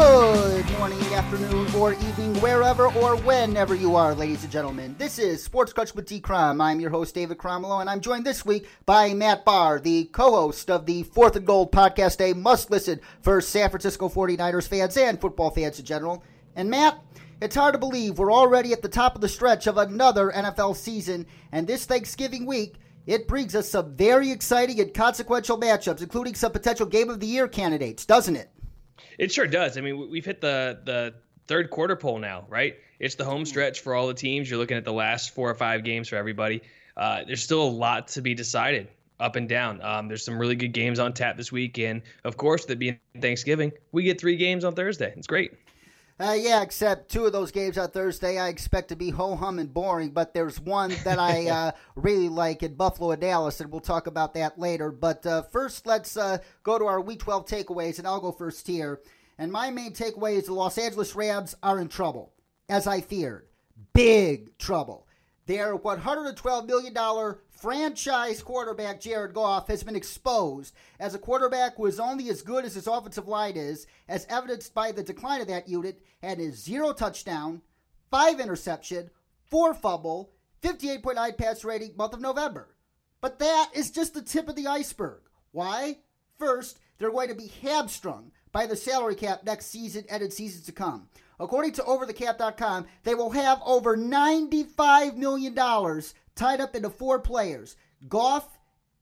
Good morning, afternoon, or evening, wherever or whenever you are, ladies and gentlemen. This is Sports Crunch with D. Crom. I'm your host, David Cromwell, and I'm joined this week by Matt Barr, the co host of the Fourth and Gold podcast, a must listen for San Francisco 49ers fans and football fans in general. And Matt, it's hard to believe we're already at the top of the stretch of another NFL season, and this Thanksgiving week, it brings us some very exciting and consequential matchups, including some potential Game of the Year candidates, doesn't it? It sure does. I mean, we've hit the the third quarter poll now, right? It's the home stretch for all the teams. You're looking at the last four or five games for everybody. Uh, there's still a lot to be decided up and down. Um, there's some really good games on tap this week, and of course, that being Thanksgiving, we get three games on Thursday. It's great. Uh, yeah, except two of those games on Thursday I expect to be ho hum and boring, but there's one that I uh, really like in Buffalo and Dallas, and we'll talk about that later. But uh, first, let's uh, go to our Week 12 takeaways, and I'll go first here. And my main takeaway is the Los Angeles Rams are in trouble, as I feared. Big trouble. Their $112 million franchise quarterback, Jared Goff, has been exposed as a quarterback who is only as good as his offensive line is, as evidenced by the decline of that unit, and his zero touchdown, five interception, four fumble, 58.9 pass rating month of November. But that is just the tip of the iceberg. Why? First, they're going to be hamstrung by the salary cap next season and in seasons to come. According to OverTheCap.com, they will have over $95 million tied up into four players Goff,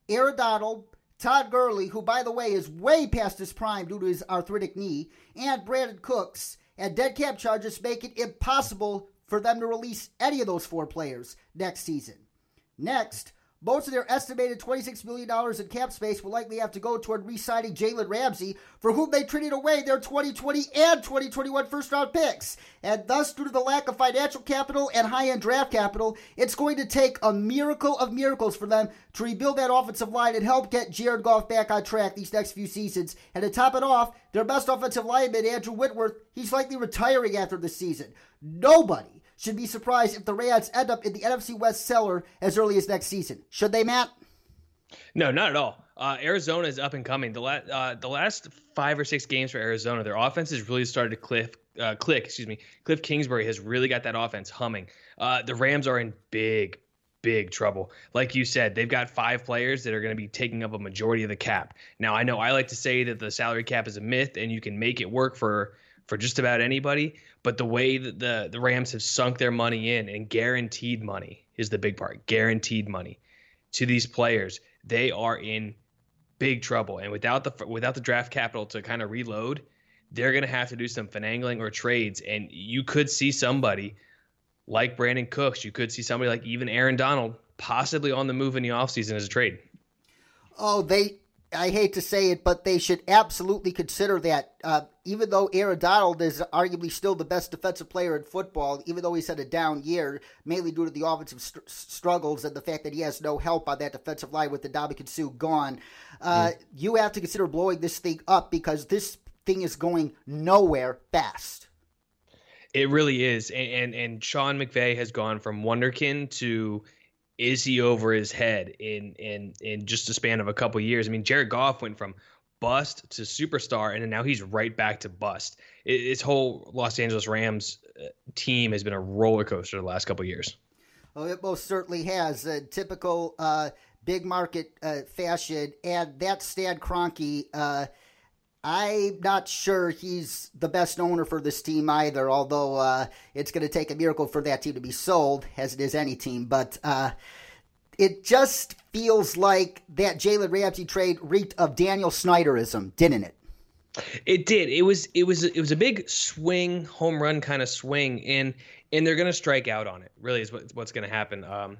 Aaron Donald, Todd Gurley, who, by the way, is way past his prime due to his arthritic knee, and Brandin Cooks, and dead cap charges make it impossible for them to release any of those four players next season. Next, most of their estimated $26 million in cap space will likely have to go toward re signing Jalen Ramsey, for whom they traded away their 2020 and 2021 first round picks. And thus, due to the lack of financial capital and high end draft capital, it's going to take a miracle of miracles for them to rebuild that offensive line and help get Jared Goff back on track these next few seasons. And to top it off, their best offensive lineman, Andrew Whitworth, he's likely retiring after this season. Nobody should be surprised if the Rams end up in the NFC West cellar as early as next season. Should they, Matt? No, not at all. Uh, Arizona is up and coming. The, uh, the last five or six games for Arizona, their offense has really started to cliff, uh, click. Excuse me. Cliff Kingsbury has really got that offense humming. Uh, the Rams are in big, big trouble. Like you said, they've got five players that are going to be taking up a majority of the cap. Now, I know I like to say that the salary cap is a myth and you can make it work for for just about anybody. But the way that the the Rams have sunk their money in and guaranteed money is the big part. Guaranteed money to these players, they are in big trouble. And without the without the draft capital to kind of reload, they're going to have to do some finagling or trades. And you could see somebody like Brandin Cooks. You could see somebody like even Aaron Donald possibly on the move in the offseason as a trade. Oh, they I hate to say it, but they should absolutely consider that. Uh, even though Aaron Donald is arguably still the best defensive player in football, even though he's had a down year, mainly due to the offensive st- struggles and the fact that he has no help on that defensive line with the Ndamukong Suh gone, uh, mm. you have to consider blowing this thing up because this thing is going nowhere fast. It really is, and and, and Sean McVay has gone from wonderkin to is he over his head in in in just a span of a couple years? I mean, Jared Goff went from bust to superstar, and now he's right back to bust. His whole Los Angeles Rams uh, team has been a roller coaster the last couple years. Oh, it most certainly has. A typical uh, big market uh, fashion, and that Stan Kroenke. Uh, I'm not sure he's the best owner for this team either, although uh, it's going to take a miracle for that team to be sold, as it is any team. But uh, it just feels like that Jalen Ramsey trade reeked of Daniel Snyderism, didn't it? It did. It was it was it was a big swing, home run kind of swing, and and they're going to strike out on it. Really, is what, what's going to happen. Um,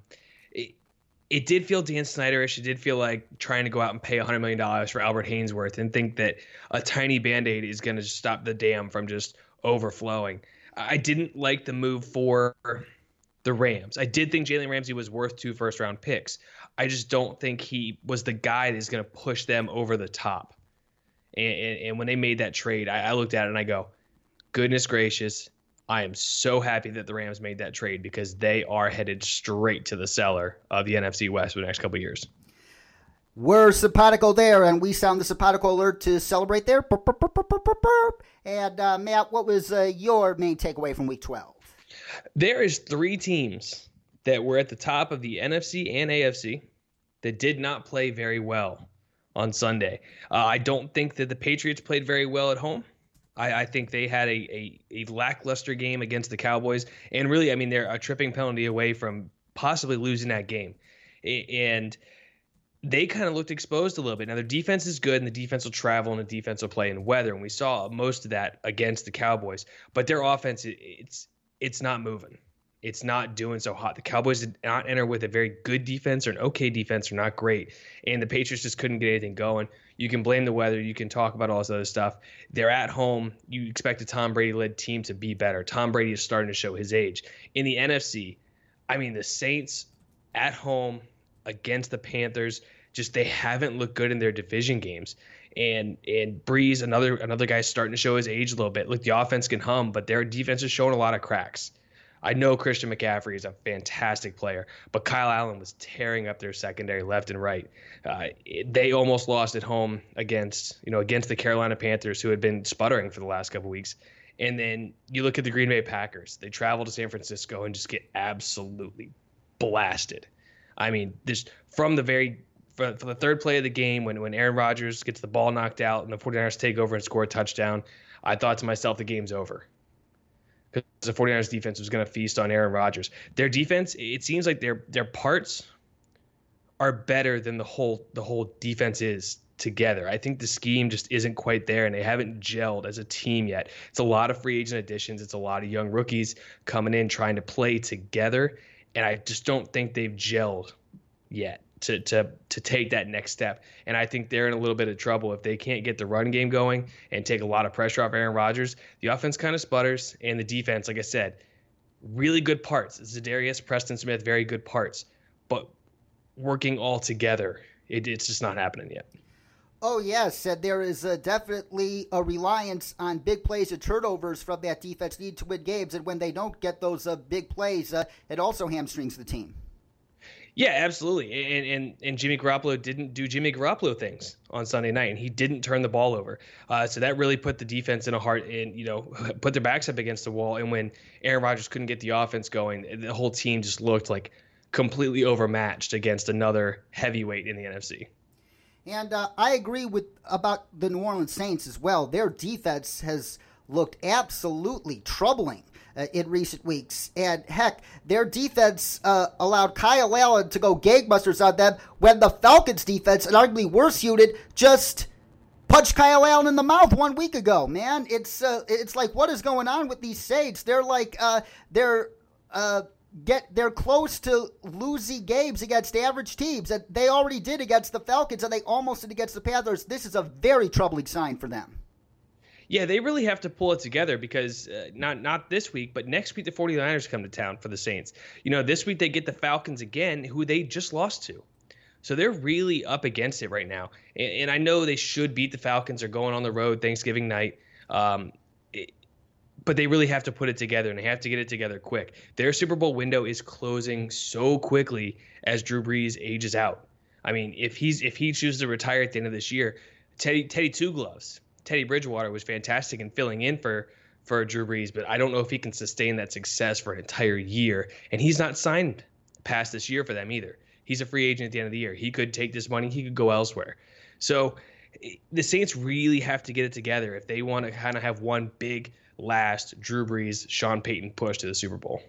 it, did feel Dan Snyderish. It did feel like trying to go out and pay $100 million for Albert Haynesworth and think that a tiny band aid is going to stop the dam from just overflowing. I didn't like the move for the Rams. I did think Jalen Ramsey was worth two first round picks. I just don't think he was the guy that's going to push them over the top. And, and, and, when they made that trade, I, I looked at it and I go, goodness gracious, I am so happy that the Rams made that trade because they are headed straight to the cellar of the NFC West for the next couple years. We're simpatico there, and we sound the simpatico alert to celebrate there. And uh, Matt, what was uh, your main takeaway from Week 12? There is three teams that were at the top of the NFC and AFC that did not play very well on Sunday. Uh, I don't think that the Patriots played very well at home. I, I think they had a, a, a lackluster game against the Cowboys, and really, I mean, they're a tripping penalty away from possibly losing that game. And they kind of looked exposed a little bit. Now their defense is good, and the defense will travel, and the defense will play in weather, and we saw most of that against the Cowboys. But their offense, it's it's not moving. It's not doing so hot. The Cowboys did not enter with a very good defense or an okay defense or not great, and the Patriots just couldn't get anything going. You can blame the weather. You can talk about all this other stuff. They're at home. You expect a Tom Brady led team to be better. Tom Brady is starting to show his age. In the NFC, I mean, the Saints at home against the Panthers, just they haven't looked good in their division games. And and Brees, another another guy starting to show his age a little bit. Look, the offense can hum, but their defense is showing a lot of cracks. I know Christian McCaffrey is a fantastic player, but Kyle Allen was tearing up their secondary left and right. Uh, they almost lost at home against you know against the Carolina Panthers, who had been sputtering for the last couple weeks. And then you look at the Green Bay Packers. They travel to San Francisco and just get absolutely blasted. I mean, just from the very for, for the third play of the game when when Aaron Rodgers gets the ball knocked out and the 49ers take over and score a touchdown, I thought to myself the game's over because the 49ers defense was going to feast on Aaron Rodgers. Their defense, it seems like their their parts are better than the whole the whole defense is together. I think the scheme just isn't quite there and they haven't gelled as a team yet. It's a lot of free agent additions, it's a lot of young rookies coming in trying to play together and I just don't think they've gelled yet to to to take that next step. And I think they're in a little bit of trouble if they can't get the run game going and take a lot of pressure off Aaron Rodgers. The offense kind of sputters, and the defense, like I said, really good parts. Za'Darius, Preston Smith, very good parts, but working all together, it, it's just not happening yet. Oh yes, and there is uh, definitely a reliance on big plays and turnovers from that defense need to win games, and when they don't get those uh, big plays, uh, it also hamstrings the team. Yeah, absolutely. And and and Jimmy Garoppolo didn't do Jimmy Garoppolo things on Sunday night, and he didn't turn the ball over. Uh, so that really put the defense in a hard and you know put their backs up against the wall. And when Aaron Rodgers couldn't get the offense going, the whole team just looked like completely overmatched against another heavyweight in the NFC. And uh, I agree with about the New Orleans Saints as well. Their defense has looked absolutely troubling uh, in recent weeks. And heck, their defense uh, allowed Kyle Allen to go gangbusters on them when the Falcons' defense, an arguably worse unit, just punched Kyle Allen in the mouth one week ago. Man, it's uh, it's like what is going on with these Saints? They're like uh, they're uh, get they're close to losing games against average teams that they already did against the Falcons and they almost did against the Panthers. This is a very troubling sign for them. Yeah, they really have to pull it together because uh, not not this week, but next week the 49ers come to town for the Saints. You know, this week they get the Falcons again, who they just lost to. So they're really up against it right now. And, and I know they should beat the Falcons. They're going on the road Thanksgiving night. Um, it, but they really have to put it together and they have to get it together quick. Their Super Bowl window is closing so quickly as Drew Brees ages out. I mean, if he's if he chooses to retire at the end of this year, Teddy Teddy Two Gloves Teddy Bridgewater was fantastic in filling in for for Drew Brees, but I don't know if he can sustain that success for an entire year. And he's not signed past this year for them either. He's a free agent at the end of the year. He could take this money, he could go elsewhere. So eh, the Saints really have to get it together if they want to kind of have one big last Drew Brees, Sean Payton push to the Super Bowl.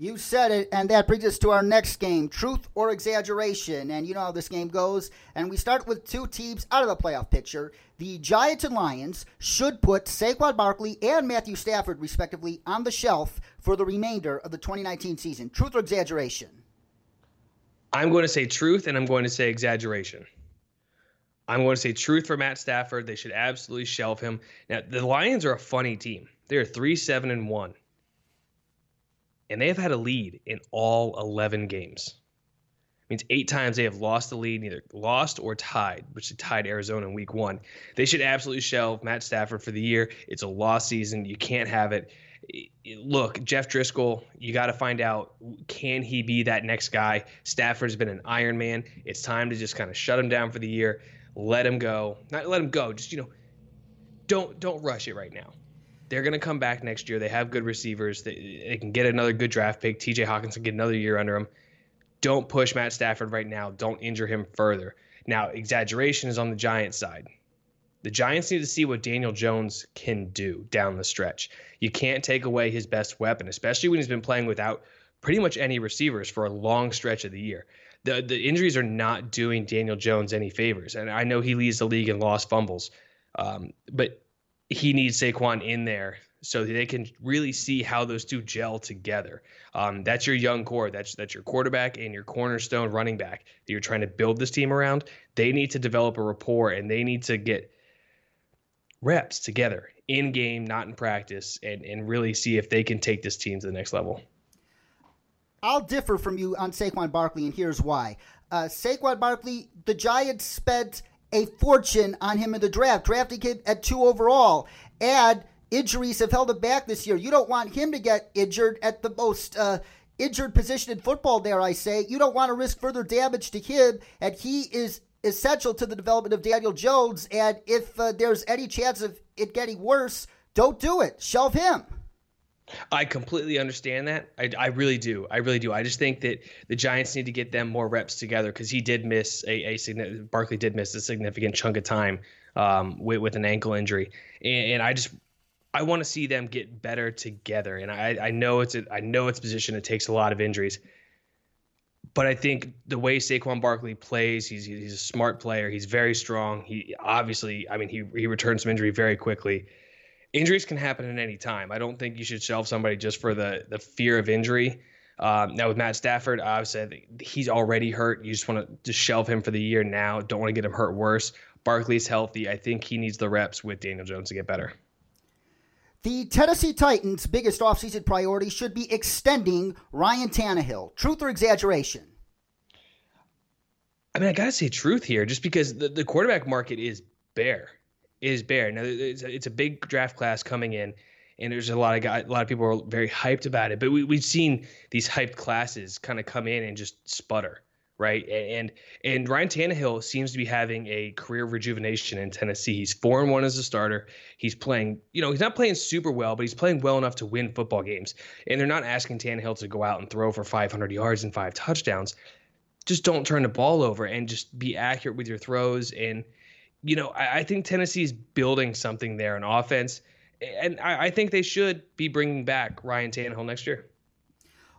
You said it, and that brings us to our next game truth or exaggeration. And you know how this game goes. And we start with two teams out of the playoff picture. The Giants and Lions should put Saquon Barkley and Matthew Stafford, respectively, on the shelf for the remainder of the 2019 season. Truth or exaggeration? I'm going to say truth, and I'm going to say exaggeration. I'm going to say truth for Matt Stafford. They should absolutely shelve him. Now, the Lions are a funny team. They are 3 7 and 1 and they have had a lead in all 11 games. It means eight times they have lost the lead, either lost or tied, which they tied Arizona in week one. They should absolutely shelve Matt Stafford for the year. It's a lost season. You can't have it. look, Jeff Driskel, you got to find out can he be that next guy? Stafford's been an Iron Man. It's time to just kind of shut him down for the year, let him go. Not let him go, just you know, don't don't rush it right now. They're going to come back next year. They have good receivers. They, they can get another good draft pick. TJ Hockenson get another year under him. Don't push Matt Stafford right now. Don't injure him further. Now, exaggeration is on the Giants side. The Giants need to see what Daniel Jones can do down the stretch. You can't take away his best weapon, especially when he's been playing without pretty much any receivers for a long stretch of the year. The the injuries are not doing Daniel Jones any favors, and I know he leads the league in lost fumbles, um, but he needs Saquon in there so they can really see how those two gel together. Um, that's your young core. That's that's your quarterback and your cornerstone running back that you're trying to build this team around. They need to develop a rapport and they need to get reps together in game, not in practice, and and really see if they can take this team to the next level. I'll differ from you on Saquon Barkley, and here's why. Uh, Saquon Barkley, the Giants spent a fortune on him in the draft, drafting him at two overall, and injuries have held him back this year. You don't want him to get injured at the most uh, injured position in football, dare I say. You don't want to risk further damage to him, and he is essential to the development of Daniel Jones. And if uh, there's any chance of it getting worse, don't do it. Shelve him. I completely understand that. I, I really do. I really do. I just think that the Giants need to get them more reps together because he did miss a, a Barkley did miss a significant chunk of time um, with, with an ankle injury, and, and I just I want to see them get better together. And I, I know it's a, I know it's position that takes a lot of injuries, but I think the way Saquon Barkley plays, he's he's a smart player. He's very strong. He obviously, I mean, he he returns from injury very quickly. Injuries can happen at any time. I don't think you should shelve somebody just for the the fear of injury. Um, now with Matt Stafford, I've said he's already hurt. You just want to just shelve him for the year now. Don't want to get him hurt worse. Barkley's healthy. I think he needs the reps with Daniel Jones to get better. The Tennessee Titans' biggest offseason priority should be extending Ryan Tannehill. Truth or exaggeration? I mean, I gotta say truth here, just because the, the quarterback market is bare, is Bear. Now it's a, it's a big draft class coming in, and there's a lot of guys, a lot of people are very hyped about it. But we, we've seen these hyped classes kind of come in and just sputter right? And and Ryan Tannehill seems to be having a career rejuvenation in Tennessee. He's four and one as a starter. He's playing, you know, he's not playing super well, but he's playing well enough to win football games. And they're not asking Tannehill to go out and throw for 500 yards and five touchdowns. Just don't turn the ball over and just be accurate with your throws. And you know, I, I think Tennessee is building something there in offense. And I, I think they should be bringing back Ryan Tannehill next year.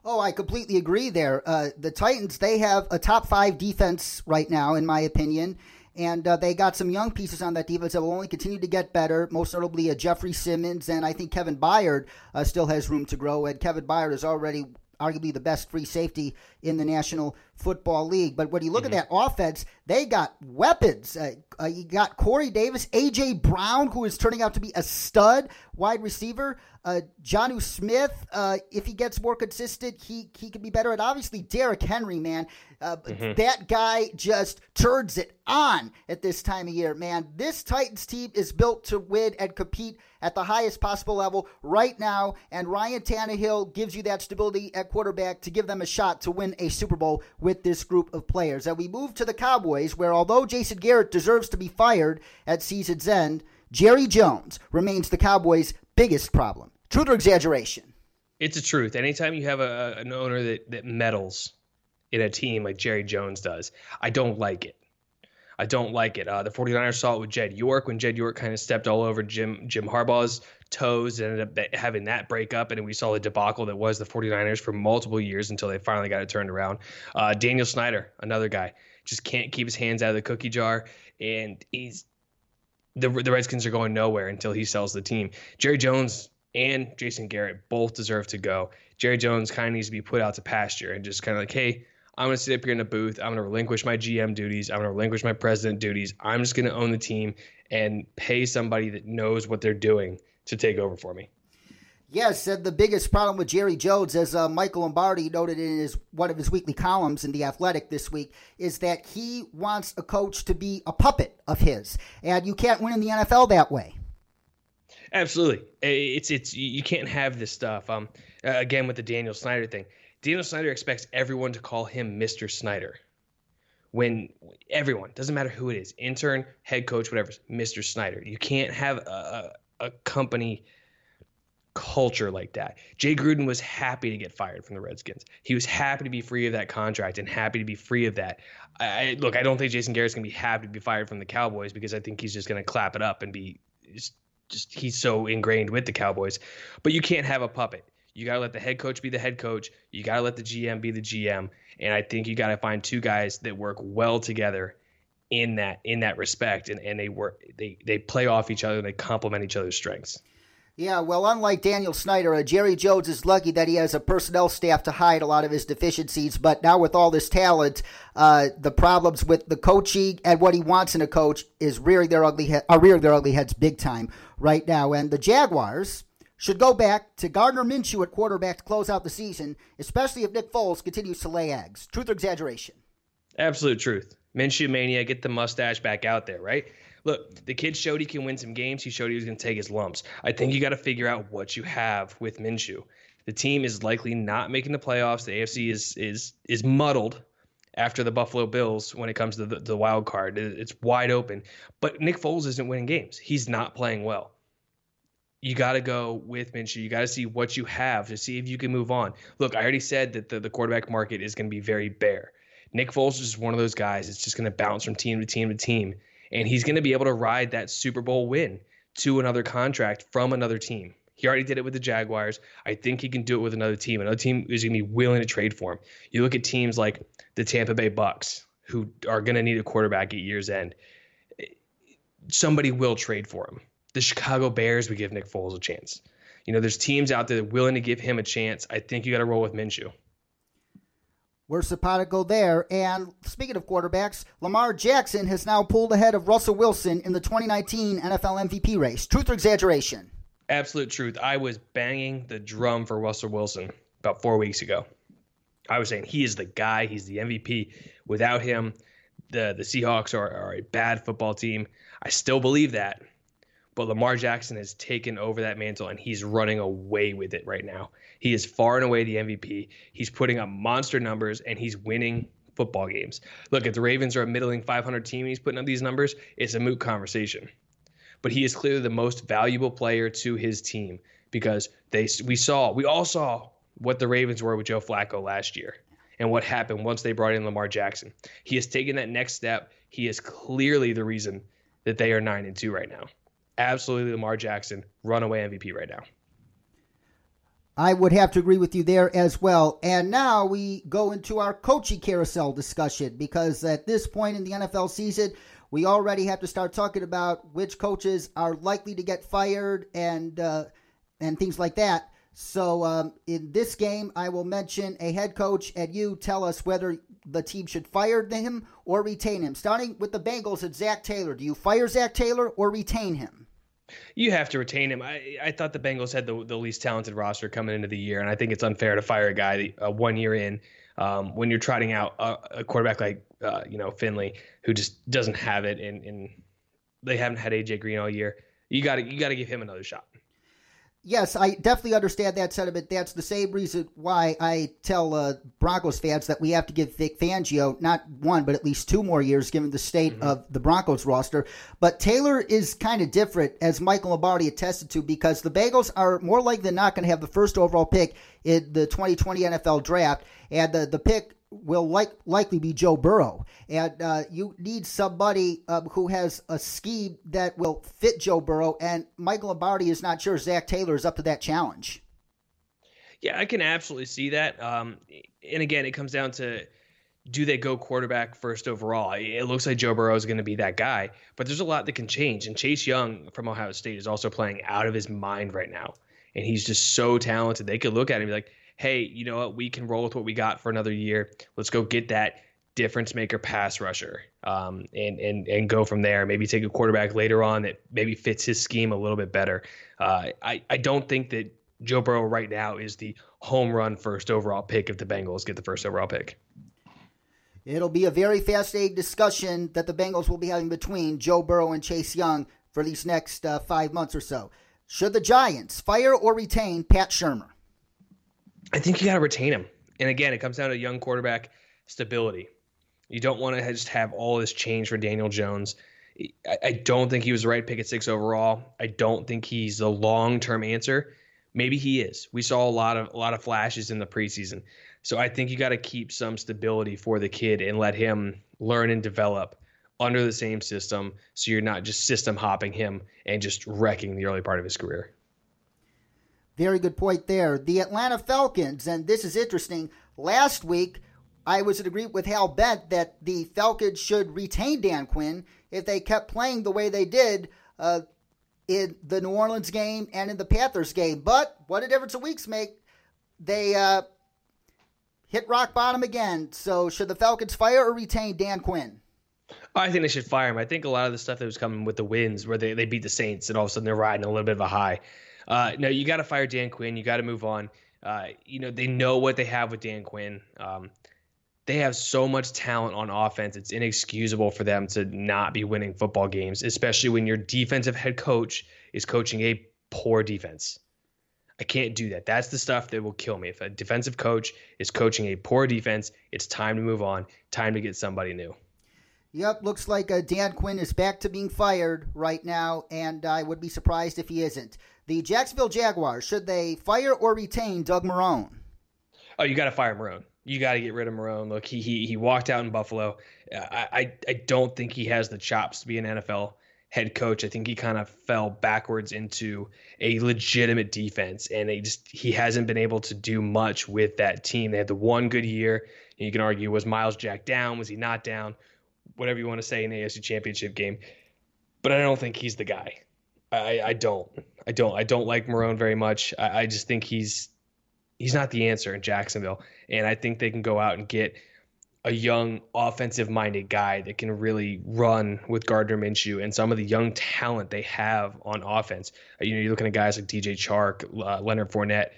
Oh, I completely agree there. Uh, the Titans, they have a top five defense right now, in my opinion. And uh, they got some young pieces on that defense that will only continue to get better, most notably uh, Jeffrey Simmons. And I think Kevin Byard uh, still has room to grow. And Kevin Byard is already arguably the best free safety in the National Football League. But when you look mm-hmm. at that offense, they got weapons. Uh, uh, you got Corey Davis, A.J. Brown, who is turning out to be a stud wide receiver. Uh, Jonnu Smith, uh, if he gets more consistent, he, he can be better. And obviously, Derrick Henry, man. Uh, mm-hmm. That guy just turns it on at this time of year, man. This Titans team is built to win and compete at the highest possible level right now. And Ryan Tannehill gives you that stability at quarterback to give them a shot to win a Super Bowl with this group of players. And we move to the Cowboys, where although Jason Garrett deserves to be fired at season's end, Jerry Jones remains the Cowboys' biggest problem. Truth or exaggeration? It's a truth. Anytime you have a, an owner that, that meddles in a team like Jerry Jones does, I don't like it. I don't like it. Uh, the 49ers saw it with Jed York when Jed York kind of stepped all over Jim Jim Harbaugh's toes ended up having that breakup. And we saw the debacle that was the 49ers for multiple years until they finally got it turned around. Uh, Daniel Snyder, another guy, just can't keep his hands out of the cookie jar. And he's the, the Redskins are going nowhere until he sells the team. Jerry Jones and Jason Garrett both deserve to go. Jerry Jones kind of needs to be put out to pasture and just kind of like, hey, I'm going to sit up here in the booth. I'm going to relinquish my GM duties. I'm going to relinquish my president duties. I'm just going to own the team and pay somebody that knows what they're doing to take over for me. Yes, and the biggest problem with Jerry Jones, as uh, Michael Lombardi noted in his one of his weekly columns in the Athletic this week, is that he wants a coach to be a puppet of his, and you can't win in the NFL that way. Absolutely, it's it's you can't have this stuff. Um, again with the Daniel Snyder thing, Daniel Snyder expects everyone to call him Mr. Snyder. When everyone doesn't matter who it is, intern, head coach, whatever, Mr. Snyder. You can't have a, a, a company culture like that. Jay Gruden was happy to get fired from the Redskins. He was happy to be free of that contract and happy to be free of that. I, look, I don't think Jason Garrett's gonna be happy to be fired from the Cowboys because I think he's just gonna clap it up and be just, just he's so ingrained with the Cowboys. But you can't have a puppet. You gotta let the head coach be the head coach. You gotta let the GM be the GM. And I think you gotta find two guys that work well together in that in that respect and, and they work they they play off each other and they complement each other's strengths. Yeah, well, unlike Daniel Snyder, uh, Jerry Jones is lucky that he has a personnel staff to hide a lot of his deficiencies. But now, with all this talent, uh, the problems with the coaching and what he wants in a coach is rearing their ugly he- are rearing their ugly heads big time right now. And the Jaguars should go back to Gardner Minshew at quarterback to close out the season, especially if Nick Foles continues to lay eggs. Truth or exaggeration? Absolute truth. Minshew mania, get the mustache back out there, right? look, the kid showed he can win some games. He showed he was going to take his lumps. I think you got to figure out what you have with Minshew. The team is likely not making the playoffs. The AFC is is is muddled after the Buffalo Bills when it comes to the, the wild card. It's wide open. But Nick Foles isn't winning games. He's not playing well. You got to go with Minshew. You got to see what you have to see if you can move on. Look, I already said that the, the quarterback market is going to be very bare. Nick Foles is just one of those guys. It's just going to bounce from team to team to team and he's going to be able to ride that Super Bowl win to another contract from another team. He already did it with the Jaguars. I think he can do it with another team. Another team is going to be willing to trade for him. You look at teams like the Tampa Bay Bucks, who are going to need a quarterback at year's end. Somebody will trade for him. The Chicago Bears would give Nick Foles a chance. You know, there's teams out there willing to give him a chance. I think you got to roll with Minshew. The go there? And speaking of quarterbacks, Lamar Jackson has now pulled ahead of Russell Wilson in the 2019 NFL MVP race. Truth or exaggeration? Absolute truth. I was banging the drum for Russell Wilson about four weeks ago. I was saying he is the guy. He's the MVP. Without him, the the Seahawks are, are a bad football team. I still believe that, but Lamar Jackson has taken over that mantle and he's running away with it right now. He is far and away the MVP. He's putting up monster numbers and he's winning football games. Look, if the Ravens are a middling 500 team and he's putting up these numbers, it's a moot conversation. But he is clearly the most valuable player to his team because they we saw we all saw what the Ravens were with Joe Flacco last year and what happened once they brought in Lamar Jackson. He has taken that next step. He is clearly the reason that they are 9 and 2 right now. Absolutely Lamar Jackson, runaway MVP right now. I would have to agree with you there as well. And now we go into our coaching carousel discussion because at this point in the NFL season, we already have to start talking about which coaches are likely to get fired and uh, and things like that. So um, in this game, I will mention a head coach, and you tell us whether the team should fire him or retain him. Starting with the Bengals at Zac Taylor, do you fire Zac Taylor or retain him? You have to retain him. I, I thought the Bengals had the, the least talented roster coming into the year, and I think it's unfair to fire a guy uh, one year in um, when you're trotting out a, a quarterback like uh, you know Finley, who just doesn't have it, and, and they haven't had AJ Green all year. You got to you got to give him another shot yes, I definitely understand that sentiment. That's the same reason why I tell uh, Broncos fans that we have to give Vic Fangio not one, but at least two more years, given the state mm-hmm. of the Broncos roster. But Taylor is kind of different, as Michael Lombardi attested to, because the Bengals are more likely than not going to have the first overall pick in the 2020 NFL draft, and the the pick will like, likely be Joe Burrow. And uh, you need somebody um, who has a scheme that will fit Joe Burrow. And Michael Lombardi is not sure Zac Taylor is up to that challenge. Yeah, I can absolutely see that. Um, and again, it comes down to do they go quarterback first overall? It looks like Joe Burrow is going to be that guy, but there's a lot that can change. And Chase Young from Ohio State is also playing out of his mind right now. And he's just so talented. They could look at him and be like, hey, you know what? We can roll with what we got for another year. Let's go get that difference maker pass rusher um, and, and, and go from there. Maybe take a quarterback later on that maybe fits his scheme a little bit better. Uh, I, I don't think that Joe Burrow right now is the home run first overall pick if the Bengals get the first overall pick. It'll be a very fascinating discussion that the Bengals will be having between Joe Burrow and Chase Young for these next uh, five months or so. Should the Giants fire or retain Pat Shurmur? I think you got to retain him. And again, it comes down to young quarterback stability. You don't want to just have all this change for Daniel Jones. I, don't think he was the right pick at six overall. I don't think he's the long term answer. Maybe he is. We saw a lot of a lot of flashes in the preseason. So I think you got to keep some stability for the kid and let him learn and develop under the same system so you're not just system hopping him and just wrecking the early part of his career. Very good point there. The Atlanta Falcons, and this is interesting. Last week, I was in agreement with Hal Bent that the Falcons should retain Dan Quinn if they kept playing the way they did uh, in the New Orleans game and in the Panthers game. But what a difference a weeks make? They uh, hit rock bottom again. So should the Falcons fire or retain Dan Quinn? I think they should fire him. I think a lot of the stuff that was coming with the wins, where they, they beat the Saints and all of a sudden they're riding a little bit of a high. Uh, no, you got to fire Dan Quinn. You got to move on. Uh, you know, they know what they have with Dan Quinn. Um, they have so much talent on offense. It's inexcusable for them to not be winning football games, especially when your defensive head coach is coaching a poor defense. I can't do that. That's the stuff that will kill me. If a defensive coach is coaching a poor defense, it's time to move on, time to get somebody new. Yep, looks like uh, Dan Quinn is back to being fired right now, and I would be surprised if he isn't. The Jacksonville Jaguars, should they fire or retain Doug Marrone? Oh, you got to fire Marrone. You got to get rid of Marrone. Look, he he he walked out in Buffalo. Uh, I, I I don't think he has the chops to be an NFL head coach. I think he kind of fell backwards into a legitimate defense, and he just he hasn't been able to do much with that team. They had the one good year. And you can argue was Myles Jack down? Was he not down? Whatever you want to say in the AFC Championship game, but I don't think he's the guy. I, I don't. I don't. I don't like Marrone very much. I, I just think he's he's not the answer in Jacksonville. And I think they can go out and get a young offensive minded guy that can really run with Gardner Minshew and some of the young talent they have on offense. Uh, you know, you're looking at guys like DJ Chark, uh, Leonard Fournette,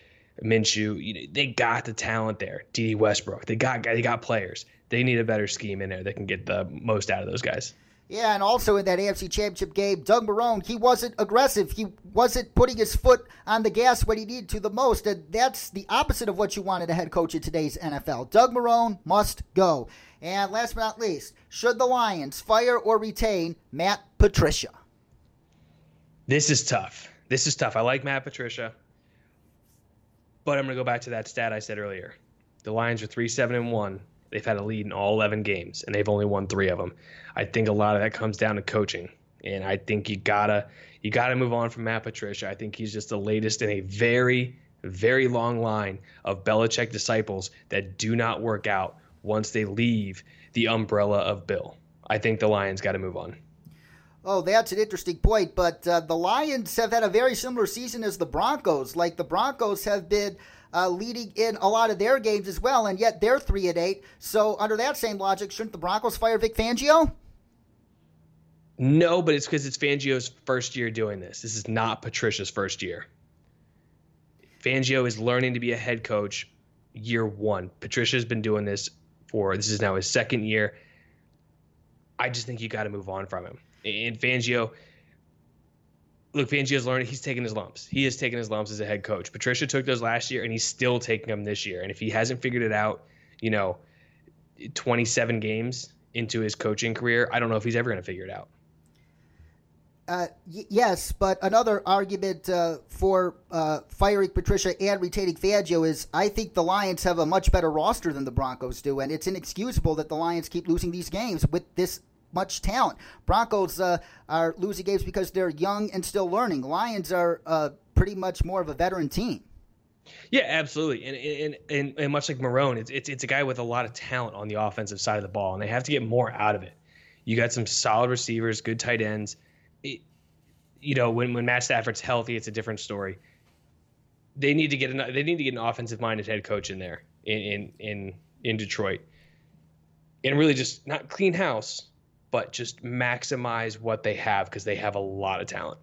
Minshew. You know, they got the talent there. Dede Westbrook. They got they got players. They need a better scheme in there that can get the most out of those guys. Yeah, and also in that AFC Championship game, Doug Marrone, he wasn't aggressive. He wasn't putting his foot on the gas when he needed to the most. And that's the opposite of what you wanted a head coach in today's NFL. Doug Marrone must go. And last but not least, should the Lions fire or retain Matt Patricia? This is tough. This is tough. I like Matt Patricia, but I'm going to go back to that stat I said earlier. The Lions are 3 7 and 1 They've had a lead in all 11 games, and they've only won three of them. I think a lot of that comes down to coaching, and I think you gotta you gotta move on from Matt Patricia. I think he's just the latest in a very very long line of Belichick disciples that do not work out once they leave the umbrella of Bill. I think the Lions got to move on. Oh, that's an interesting point. But uh, the Lions have had a very similar season as the Broncos. Like the Broncos have been uh, leading in a lot of their games as well, and yet they're three and eight. So under that same logic, shouldn't the Broncos fire Vic Fangio? No, but it's because it's Fangio's first year doing this. This is not Patricia's first year. Fangio is learning to be a head coach year one. Patricia's been doing this for this is now his second year. I just think you got to move on from him. And Fangio, look, Fangio's learning. He's taking his lumps. He is taking his lumps as a head coach. Patricia took those last year, and he's still taking them this year. And if he hasn't figured it out, you know, 27 games into his coaching career, I don't know if he's ever going to figure it out. Uh, y- yes, but another argument uh, for uh, firing Patricia and retaining Fangio is I think the Lions have a much better roster than the Broncos do, and it's inexcusable that the Lions keep losing these games with this much talent. Broncos uh, are losing games because they're young and still learning. Lions are uh, pretty much more of a veteran team. Yeah, absolutely, and and and, and much like Marrone, it's, it's it's a guy with a lot of talent on the offensive side of the ball, and they have to get more out of it. You got some solid receivers, good tight ends. It, you know, when when Matt Stafford's healthy, it's a different story. They need to get an they need to get an offensive minded head coach in there in in in, in Detroit, and really just not clean house, but just maximize what they have because they have a lot of talent.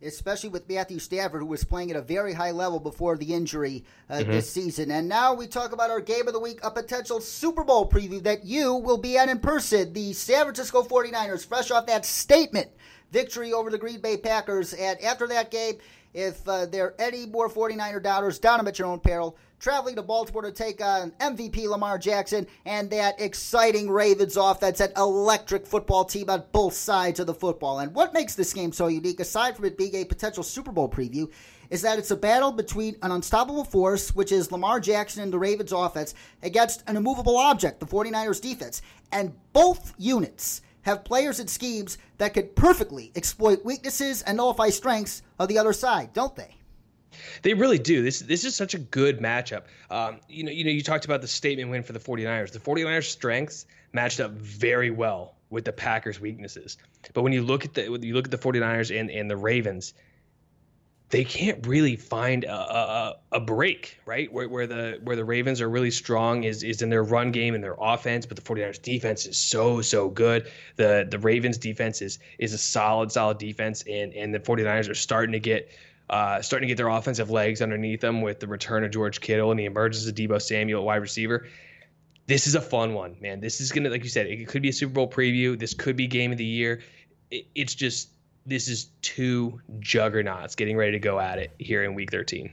Especially with Matthew Stafford, who was playing at a very high level before the injury uh, mm-hmm. this season. And now we talk about our game of the week, a potential Super Bowl preview that you will be at in person. The San Francisco 49ers, fresh off that statement victory over the Green Bay Packers. And after that game, if uh, there are any more 49er doubters, down them at your own peril. Traveling to Baltimore to take on MVP Lamar Jackson and that exciting Ravens offense, that electric football team on both sides of the football. And what makes this game so unique, aside from it being a potential Super Bowl preview, is that it's a battle between an unstoppable force, which is Lamar Jackson and the Ravens offense, against an immovable object, the 49ers defense. And both units have players and schemes that could perfectly exploit weaknesses and nullify strengths of the other side, don't they? They really do. This this is such a good matchup. Um, you know, you know, you talked about the statement win for the 49ers. The 49ers strengths matched up very well with the Packers weaknesses. But when you look at the when you look at the 49ers and, and the Ravens, they can't really find a, a, a break, right? Where, where the where the Ravens are really strong is is in their run game and their offense, but the 49ers defense is so so good. The the Ravens defense is is a solid solid defense and and the 49ers are starting to get uh, starting to get their offensive legs underneath them with the return of George Kittle and the emergence of Deebo Samuel at wide receiver. This is a fun one, man. This is gonna, like you said, it could be a Super Bowl preview. This could be game of the year. It, it's just this is two juggernauts getting ready to go at it here in week 13.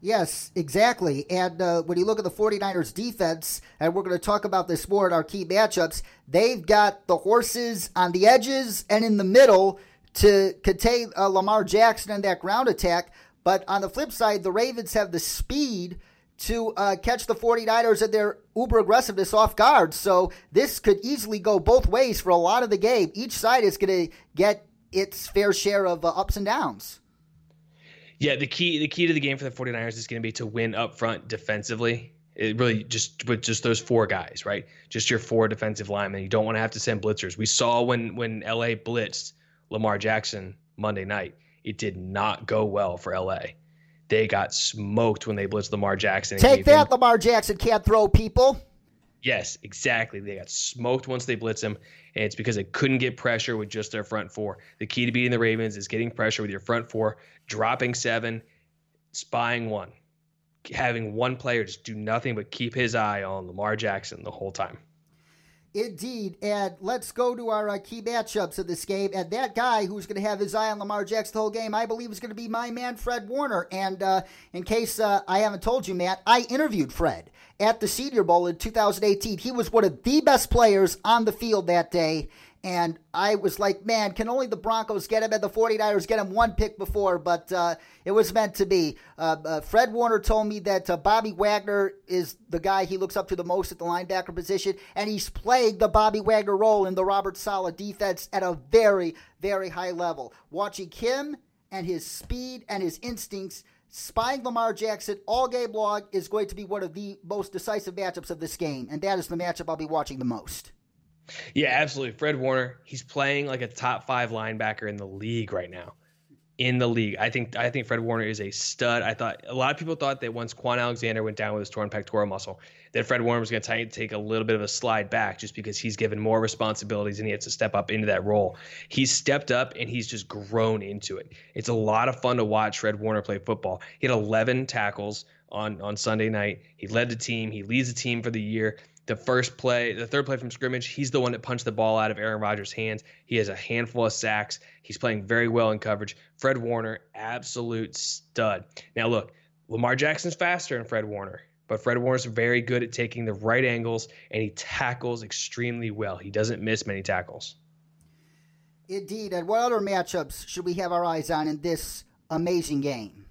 Yes, exactly. And uh, when you look at the 49ers defense, and we're going to talk about this more in our key matchups, they've got the horses on the edges and in the middle to contain uh, Lamar Jackson and that ground attack. But on the flip side, the Ravens have the speed to uh, catch the 49ers and their uber aggressiveness off guard. So this could easily go both ways for a lot of the game. Each side is going to get its fair share of uh, ups and downs. Yeah, the key the key to the game for the 49ers is going to be to win up front defensively. It really just with just those four guys, right? Just your four defensive linemen. You don't want to have to send blitzers. We saw when when LA blitzed Lamar Jackson Monday night, it did not go well for LA. They got smoked when they blitzed Lamar Jackson. Take that, him, Lamar Jackson can't throw people. Yes, exactly. They got smoked once they blitz him, and it's because they couldn't get pressure with just their front four. The key to beating the Ravens is getting pressure with your front four, dropping seven, spying one, having one player just do nothing but keep his eye on Lamar Jackson the whole time. Indeed. And let's go to our uh, key matchups of this game. And that guy who's going to have his eye on Lamar Jackson the whole game, I believe, is going to be my man, Fred Warner. And uh, in case uh, I haven't told you, Matt, I interviewed Fred at the Senior Bowl in 2018. He was one of the best players on the field that day. And I was like, man, can only the Broncos get him and the 49ers get him one pick before? But uh, it was meant to be. Uh, uh, Fred Warner told me that uh, Bobby Wagner is the guy he looks up to the most at the linebacker position, and he's playing the Bobby Wagner role in the Robert Saleh defense at a very, very high level. Watching him and his speed and his instincts spying Lamar Jackson all game long is going to be one of the most decisive matchups of this game, and that is the matchup I'll be watching the most. Yeah, absolutely. Fred Warner, he's playing like a top five linebacker in the league right now. In the league, I think I think Fred Warner is a stud. I thought a lot of people thought that once Kwon Alexander went down with his torn pectoral muscle, that Fred Warner was going to take a little bit of a slide back just because he's given more responsibilities and he has to step up into that role. He's stepped up and he's just grown into it. It's a lot of fun to watch Fred Warner play football. He had 11 tackles on on Sunday night. He led the team. He leads the team for the year the first play, the third play from scrimmage, he's the one that punched the ball out of Aaron Rodgers' hands. He has a handful of sacks. He's playing very well in coverage. Fred Warner, absolute stud. Now, look, Lamar Jackson's faster than Fred Warner, but Fred Warner's very good at taking the right angles and he tackles extremely well. He doesn't miss many tackles. Indeed. And what other matchups should we have our eyes on in this amazing game?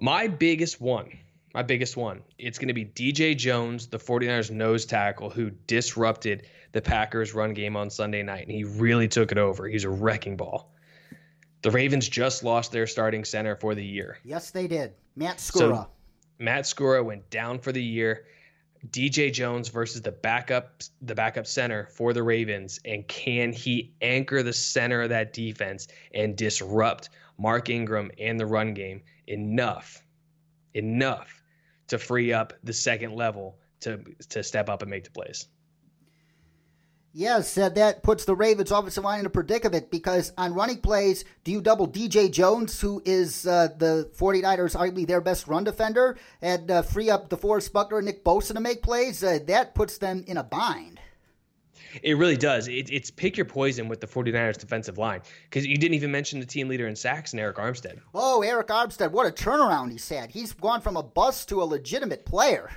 My biggest one my biggest one. It's going to be DJ Jones, the 49ers nose tackle, who disrupted the Packers run game on Sunday night, and he really took it over. He's a wrecking ball. The Ravens just lost their starting center for the year. Yes, they did. Matt Skura. So Matt Skura went down for the year. DJ Jones versus the backup the backup center for the Ravens and can he anchor the center of that defense and disrupt Mark Ingram and the run game enough enough to free up the second level to to step up and make the plays. Yes, uh, that puts the Ravens offensive line in a predicament because on running plays, do you double DJ Jones, who is uh, the 49ers arguably their best run defender, and uh, free up DeForest Buckner and Nick Bosa to make plays? Uh, that puts them in a bind. It really does. It, it's pick your poison with the 49ers defensive line because you didn't even mention the team leader in sacks, and Arik Armstead. Oh, Arik Armstead, what a turnaround he's had. He's gone from a bust to a legitimate player.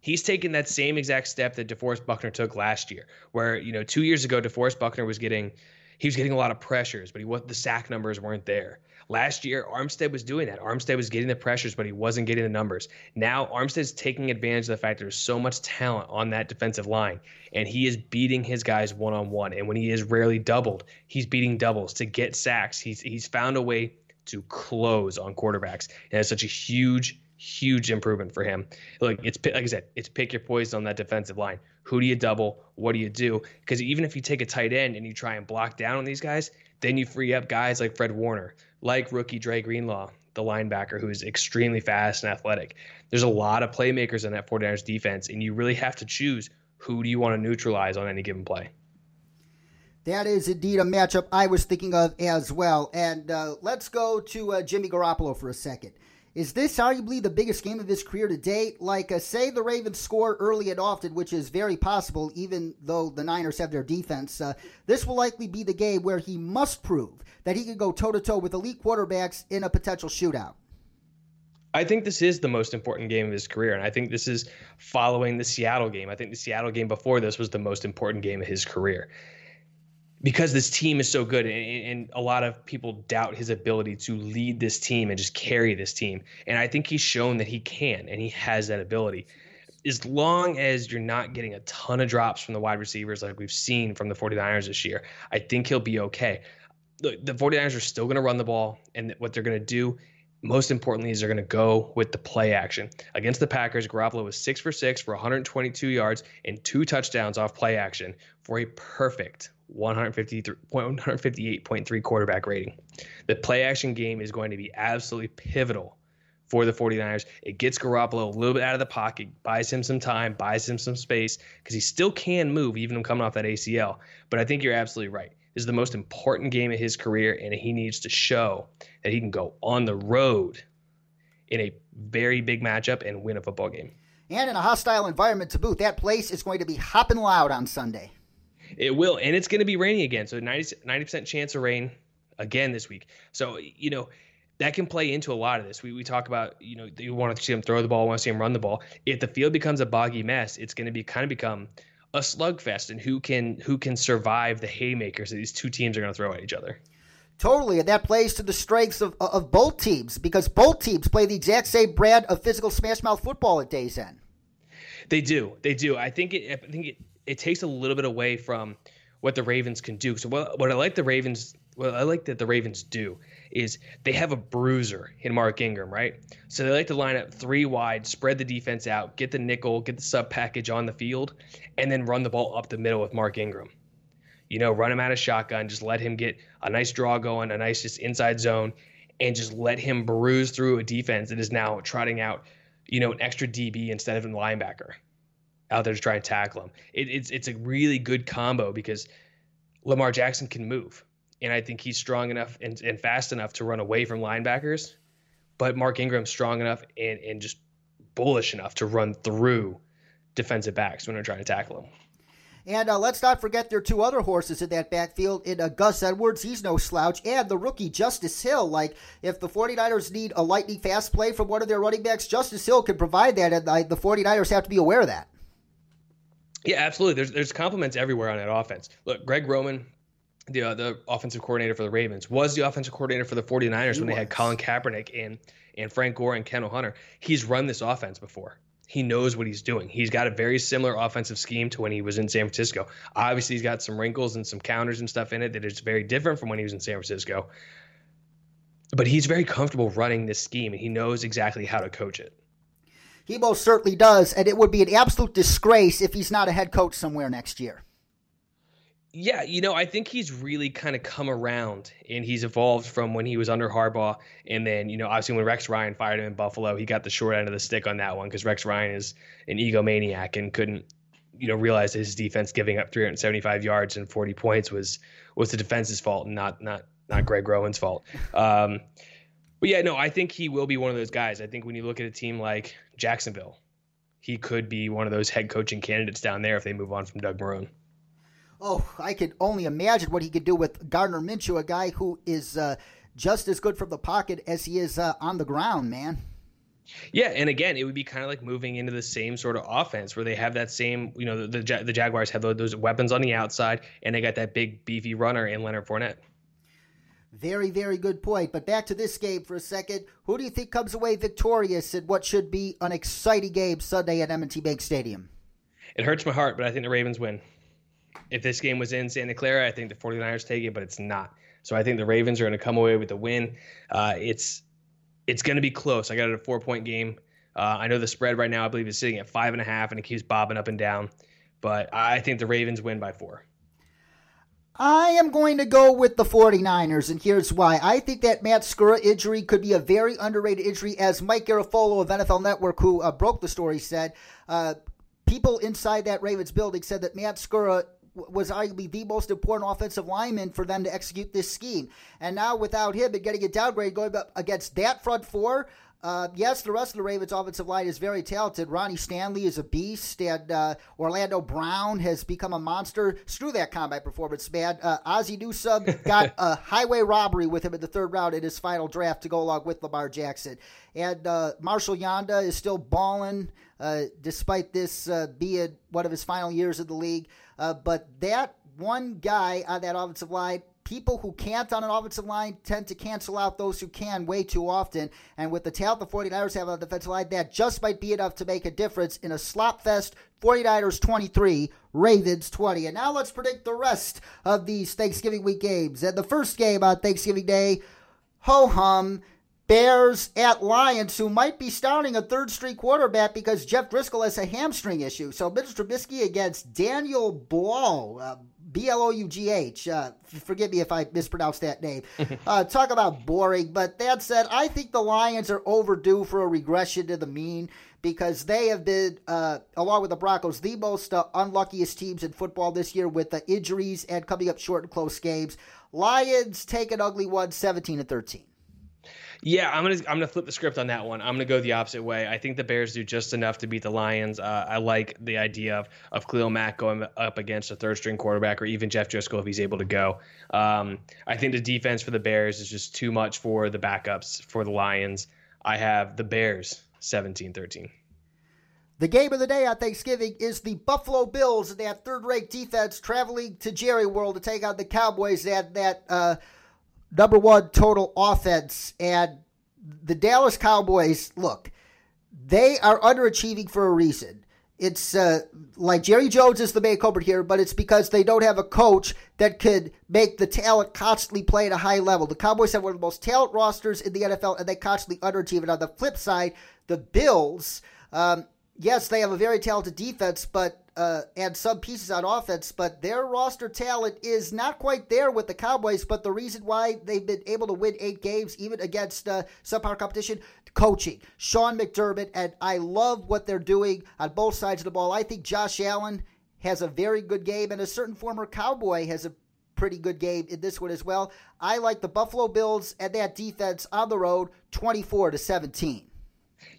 He's taken that same exact step that DeForest Buckner took last year, where, you know, two years ago, DeForest Buckner was getting – he was getting a lot of pressures, but he what the sack numbers weren't there. Last year, Armstead was doing that. Armstead was getting the pressures, but he wasn't getting the numbers. Now, Armstead's taking advantage of the fact there's so much talent on that defensive line, and he is beating his guys one on one. And when he is rarely doubled, he's beating doubles to get sacks. He's he's found a way to close on quarterbacks, and it's such a huge, huge improvement for him. Like it's like I said, it's pick your poison on that defensive line. Who do you double? What do you do? Because even if you take a tight end and you try and block down on these guys, then you free up guys like Fred Warner, like rookie Dre Greenlaw, the linebacker who is extremely fast and athletic. There's a lot of playmakers in that 49ers defense, and you really have to choose who do you want to neutralize on any given play. That is indeed a matchup I was thinking of as well. And uh, let's go to uh, Jimmy Garoppolo for a second. Is this arguably the biggest game of his career to date? Like, uh, say the Ravens score early and often, which is very possible, even though the Niners have their defense. Uh, this will likely be the game where he must prove that he can go toe to toe with elite quarterbacks in a potential shootout. I think this is the most important game of his career, and I think this is following the Seattle game. I think the Seattle game before this was the most important game of his career because this team is so good and, and, a lot of people doubt his ability to lead this team and just carry this team. And i think he's shown that he can and he has that ability. As long as you're not getting a ton of drops from the wide receivers like we've seen from the 49ers this year i think he'll be okay. The, the 49ers are still going to run the ball and what they're going to do most importantly is they're going to go with the play action. Against the Packers, Garoppolo was 6 for 6 for 122 yards and two touchdowns off play action for a perfect 158.3 quarterback rating. The play action game is going to be absolutely pivotal for the 49ers. It gets Garoppolo a little bit out of the pocket, buys him some time, buys him some space because he still can move even coming off that ACL. But I think you're absolutely right. This is the most important game of his career, and he needs to show that he can go on the road in a very big matchup and win a football game. And in a hostile environment to boot, that place is going to be hopping loud on Sunday. It will, and it's going to be raining again. So 90 percent chance of rain again this week. So you know that can play into a lot of this. We we talk about you know you want to see them throw the ball, want to see them run the ball. If the field becomes a boggy mess, it's going to be kind of become a slugfest, and who can who can survive the haymakers that these two teams are going to throw at each other. Totally, and that plays to the strengths of, of both teams because both teams play the exact same brand of physical smash mouth football at day's end. They do, they do. I think it. I think it it takes a little bit away from what the Ravens can do. So what, what I like the Ravens, what I like that the Ravens do is they have a bruiser in Mark Ingram, right? So they like to line up three wide, spread the defense out, get the nickel, get the sub package on the field, and then run the ball up the middle with Mark Ingram. You know, run him out of shotgun, just let him get a nice draw going, a nice just inside zone, and just let him bruise through a defense that is now trotting out, you know, an extra DB instead of a linebacker out there to try and tackle him. It, it's it's a really good combo because Lamar Jackson can move, and I think he's strong enough and, and fast enough to run away from linebackers. But Mark Ingram's strong enough and, and just bullish enough to run through defensive backs when they're trying to tackle him. And uh, let's not forget there are two other horses in that backfield. In uh, Gus Edwards, he's no slouch, and the rookie Justice Hill. Like, if the 49ers need a lightning fast play from one of their running backs, Justice Hill can provide that, and uh, the 49ers have to be aware of that. Yeah, absolutely. There's there's compliments everywhere on that offense. Look, Greg Roman, the uh, the offensive coordinator for the Ravens, was the offensive coordinator for the 49ers he when was. they had Colin Kaepernick and and Frank Gore and Kendall Hunter. He's run this offense before. He knows what he's doing. He's got a very similar offensive scheme to when he was in San Francisco. Obviously, he's got some wrinkles and some counters and stuff in it that is very different from when he was in San Francisco. But he's very comfortable running this scheme and he knows exactly how to coach it. He most certainly does, and it would be an absolute disgrace if he's not a head coach somewhere next year. Yeah, you know, I think he's really kind of come around and he's evolved from when he was under Harbaugh. And then, you know, obviously when Rex Ryan fired him in Buffalo, he got the short end of the stick on that one because Rex Ryan is an egomaniac and couldn't, you know, realize that his defense giving up 375 yards and 40 points was was the defense's fault and not not not Greg Roman's fault. Um, but yeah, no, I think he will be one of those guys. I think when you look at a team like Jacksonville, he could be one of those head coaching candidates down there if they move on from Doug Marrone. Oh, I could only imagine what he could do with Gardner Minshew, a guy who is uh, just as good from the pocket as he is uh, on the ground, man. Yeah, and again, it would be kind of like moving into the same sort of offense where they have that same, you know, the the, the Jaguars have those weapons on the outside, and they got that big beefy runner in Leonard Fournette. Very, very good point. But back to this game for a second. Who do you think comes away victorious in what should be an exciting game Sunday at M&T Bank Stadium? It hurts my heart, but I think the Ravens win. If this game was in Santa Clara, I think the 49ers take it, but it's not. So I think the Ravens are going to come away with the win. Uh, it's it's going to be close. I got it a four point game. Uh, I know the spread right now, I believe, is sitting at five and a half, and it keeps bobbing up and down. But I think the Ravens win by four. I am going to go with the 49ers, and here's why. I think that Matt Skura injury could be a very underrated injury, as Mike Garafolo of NFL Network, who uh, broke the story, said. Uh, people inside that Ravens building said that Matt Skura was arguably the most important offensive lineman for them to execute this scheme. And now without him and getting a downgrade going up against that front four, uh, yes, the rest of the Ravens' offensive line is very talented. Ronnie Stanley is a beast, and uh, Orlando Brown has become a monster. Screw that combat performance, man. Uh, Ozzie Newsome got a highway robbery with him in the third round in his final draft to go along with Lamar Jackson. And uh, Marshal Yanda is still balling, uh, despite this uh, being one of his final years in the league. Uh, but that one guy on that offensive line people who can't on an offensive line tend to cancel out those who can way too often. And with the talent the 49ers have on the defensive line, that just might be enough to make a difference in a slop fest 49ers 23, Ravens 20. And now let's predict the rest of these Thanksgiving week games. And the first game on Thanksgiving Day, ho hum. Bears at Lions, who might be starting a third string quarterback because Jeff Driskel has a hamstring issue. So Mitch Trubisky against Daniel Blough. Uh, B L O U G H. Uh, forgive me if I mispronounced that name. Uh, talk about boring. But that said, I think the Lions are overdue for a regression to the mean because they have been, uh, along with the Broncos, the most uh, unluckiest teams in football this year with the injuries and coming up short and close games. Lions take an ugly one, 17 and 13. Yeah, I'm gonna I'm gonna flip the script on that one. I'm gonna go the opposite way. I think the Bears do just enough to beat the Lions. Uh, I like the idea of of Khalil Mack going up against a third string quarterback or even Jeff Driskel if he's able to go. Um, I think the defense for the Bears is just too much for the backups for the Lions. I have the Bears 17-13. The game of the day on Thanksgiving is the Buffalo Bills and that third-rate defense traveling to Jerry World to take on the Cowboys. That that uh, number one total offense. And the Dallas Cowboys, look, they are underachieving for a reason. It's uh, like Jerry Jones is the main culprit here, but it's because they don't have a coach that could make the talent constantly play at a high level. The Cowboys have one of the most talent rosters in the NFL, and they constantly underachieve. And on the flip side, the Bills, um, yes, they have a very talented defense, but uh, and some pieces on offense, but their roster talent is not quite there with the Cowboys. But the reason why they've been able to win eight games, even against uh, subpar competition, coaching. Sean McDermott, and I love what they're doing on both sides of the ball. I think Josh Allen has a very good game, and a certain former Cowboy has a pretty good game in this one as well. I like the Buffalo Bills and that defense on the road, 24 to 17.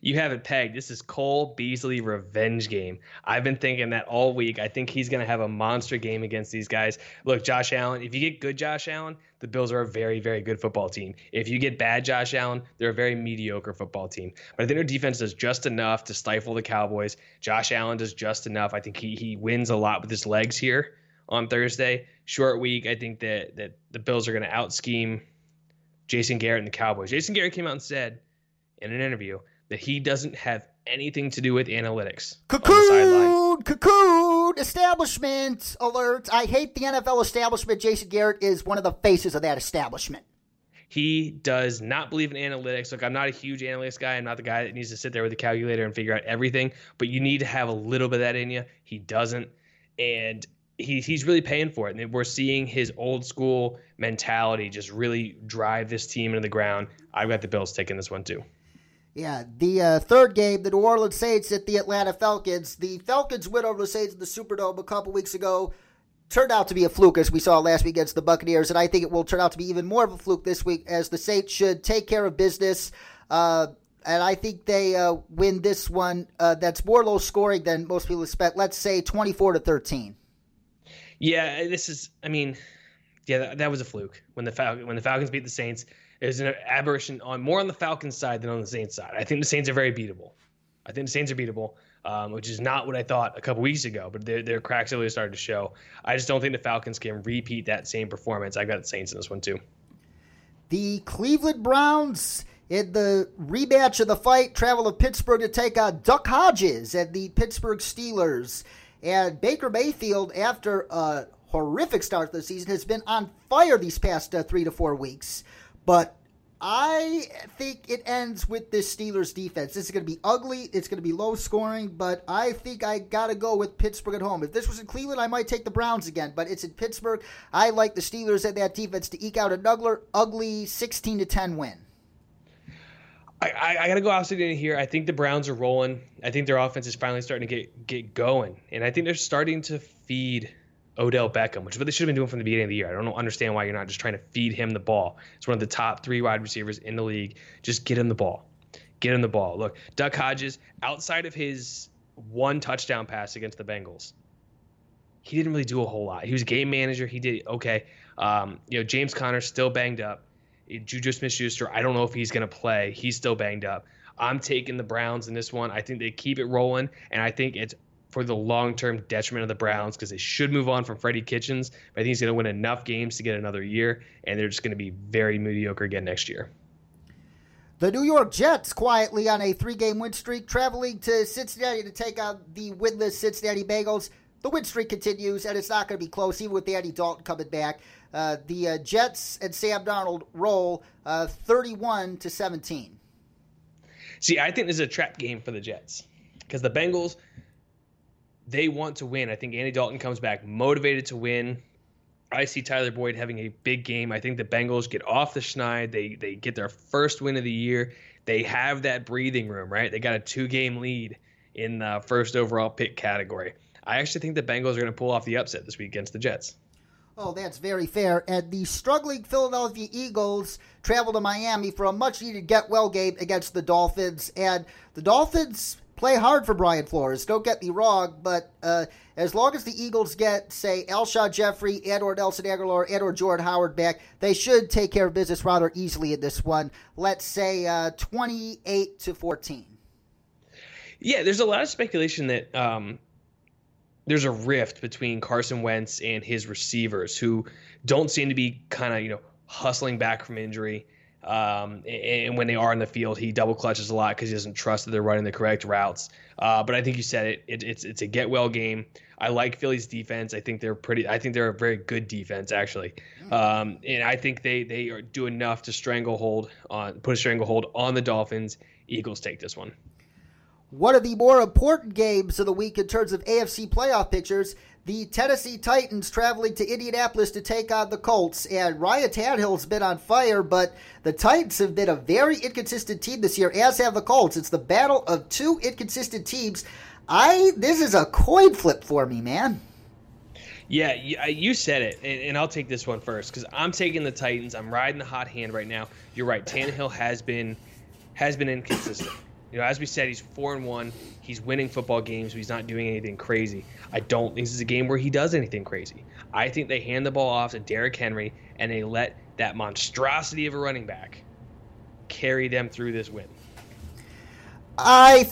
You have it pegged. This is Cole Beasley revenge game. I've been thinking that all week. I think he's going to have a monster game against these guys. Look, Josh Allen, if you get good Josh Allen, the Bills are a very, very good football team. If you get bad Josh Allen, they're a very mediocre football team. But I think their defense does just enough to stifle the Cowboys. Josh Allen does just enough. I think he he wins a lot with his legs here on Thursday. Short week. I think that that the Bills are going to out scheme Jason Garrett and the Cowboys. Jason Garrett came out and said in an interview that he doesn't have anything to do with analytics. Cocoon, cocoon, establishment alert. I hate the NFL establishment. Jason Garrett is one of the faces of that establishment. He does not believe in analytics. Look, I'm not a huge analytics guy. I'm not the guy that needs to sit there with a calculator and figure out everything, but you need to have a little bit of that in you. He doesn't. And he, he's really paying for it. And we're seeing his old school mentality just really drive this team into the ground. I've got the Bills taking this one too. Yeah, the uh, third game, the New Orleans Saints at the Atlanta Falcons. The Falcons win over the Saints in the Superdome a couple weeks ago. Turned out to be a fluke, as we saw last week against the Buccaneers, and I think it will turn out to be even more of a fluke this week, as the Saints should take care of business. Uh, and I think they uh, win this one. Uh, that's more low scoring than most people expect. Let's say twenty-four to thirteen. Yeah, this is. I mean, yeah, that, that was a fluke when the Fal- when the Falcons beat the Saints. Was an aberration on more on the Falcons side than on the Saints side. I think the Saints are very beatable. I think the Saints are beatable, um, which is not what I thought a couple weeks ago. But their their cracks really started to show. I just don't think the Falcons can repeat that same performance. I got the Saints in this one too. The Cleveland Browns in the rematch of the fight travel to Pittsburgh to take on Duck Hodges and the Pittsburgh Steelers. And Baker Mayfield, after a horrific start to the season, has been on fire these past uh, three to four weeks. But I think it ends with this Steelers defense. This is going to be ugly. It's going to be low scoring, but I think I got to go with Pittsburgh at home. If this was in Cleveland, I might take the Browns again, but it's in Pittsburgh. I like the Steelers and that defense to eke out a nuggler, ugly 16 to 10 win. I, I, I got to go opposite in here. I think the Browns are rolling. I think their offense is finally starting to get get going, and I think they're starting to feed Odell Beckham, which is what they should have been doing from the beginning of the year. I don't understand why you're not just trying to feed him the ball. It's one of the top three wide receivers in the league. Just get him the ball. Get him the ball. Look, Duck Hodges, outside of his one touchdown pass against the Bengals, he didn't really do a whole lot. He was a game manager. He did okay. Um, you know, James Conner still banged up. Juju Smith-Schuster, I don't know if he's going to play. He's still banged up. I'm taking the Browns in this one. I think they keep it rolling, and I think it's for the long-term detriment of the Browns because they should move on from Freddie Kitchens. But I think he's going to win enough games to get another year, and they're just going to be very mediocre again next year. The New York Jets quietly on a three-game win streak, traveling to Cincinnati to take on the winless Cincinnati Bengals. The win streak continues, and it's not going to be close, even with Andy Dalton coming back. Uh, the uh, Jets and Sam Darnold roll uh, 31 to 17. See, I think this is a trap game for the Jets because the Bengals, they want to win. I think Andy Dalton comes back motivated to win. I see Tyler Boyd having a big game. I think the Bengals get off the schneid. They they get their first win of the year. They have that breathing room, right? They got a two game lead in the first overall pick category. I actually think the Bengals are going to pull off the upset this week against the Jets. Oh, that's very fair. And the struggling Philadelphia Eagles travel to Miami for a much needed get well game against the Dolphins. And the Dolphins play hard for Brian Flores. Don't get me wrong, but uh, as long as the Eagles get, say, Alshon Jeffery and or Nelson Agholor and or Jordan Howard back, they should take care of business rather easily in this one. Let's say uh, 28 to 14. Yeah, there's a lot of speculation that um, there's a rift between Carson Wentz and his receivers who don't seem to be kind of you know hustling back from injury. Um, and when they are in the field, he double clutches a lot because he doesn't trust that they're running the correct routes. Uh, but I think you said it, it, It's it's a get well game. I like Philly's defense. I think they're pretty. I think they're a very good defense actually, um, and I think they they are, do enough to stranglehold on put a stranglehold on the Dolphins. Eagles take this one. One of the more important games of the week in terms of AFC playoff pictures, the Tennessee Titans traveling to Indianapolis to take on the Colts. And Ryan Tannehill's been on fire, but the Titans have been a very inconsistent team this year, as have the Colts. It's the battle of two inconsistent teams. I this is a coin flip for me, man. Yeah, uh, you said it, and, I'll take this one first because I'm taking the Titans. I'm riding the hot hand right now. You're right. Tannehill has been has been inconsistent. You know, as we said, he's four and one. He's winning football games, but he's not doing anything crazy. I don't think this is a game where he does anything crazy. I think they hand the ball off to Derrick Henry and they let that monstrosity of a running back carry them through this win. I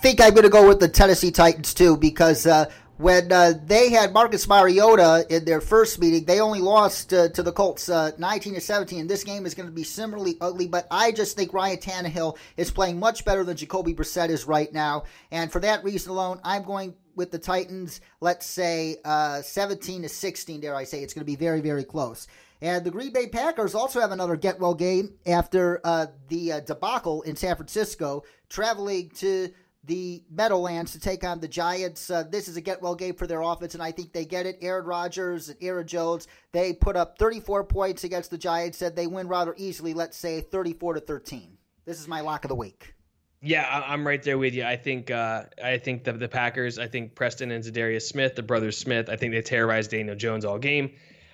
think I'm going to go with the Tennessee Titans too because uh, when uh, they had Marcus Mariota in their first meeting, they only lost uh, to the Colts uh, 19 to 17. And this game is going to be similarly ugly, but I just think Ryan Tannehill is playing much better than Jacoby Brissett is right now. And for that reason alone, I'm going with the Titans, let's say uh, 17 to 16, dare I say. It's going to be very, very close. And the Green Bay Packers also have another get well game after uh, the uh, debacle in San Francisco, traveling to the Meadowlands to take on the Giants. Uh, this is a get well game for their offense, and I think they get it. Aaron Rodgers and Aaron Jones, they put up 34 points against the Giants, said they win rather easily, let's say 34 to 13. This is my lock of the week. Yeah, I'm right there with you. I think uh, I think the, the Packers, I think Preston and Za'Darius Smith, the brothers Smith, I think they terrorized Daniel Jones all game.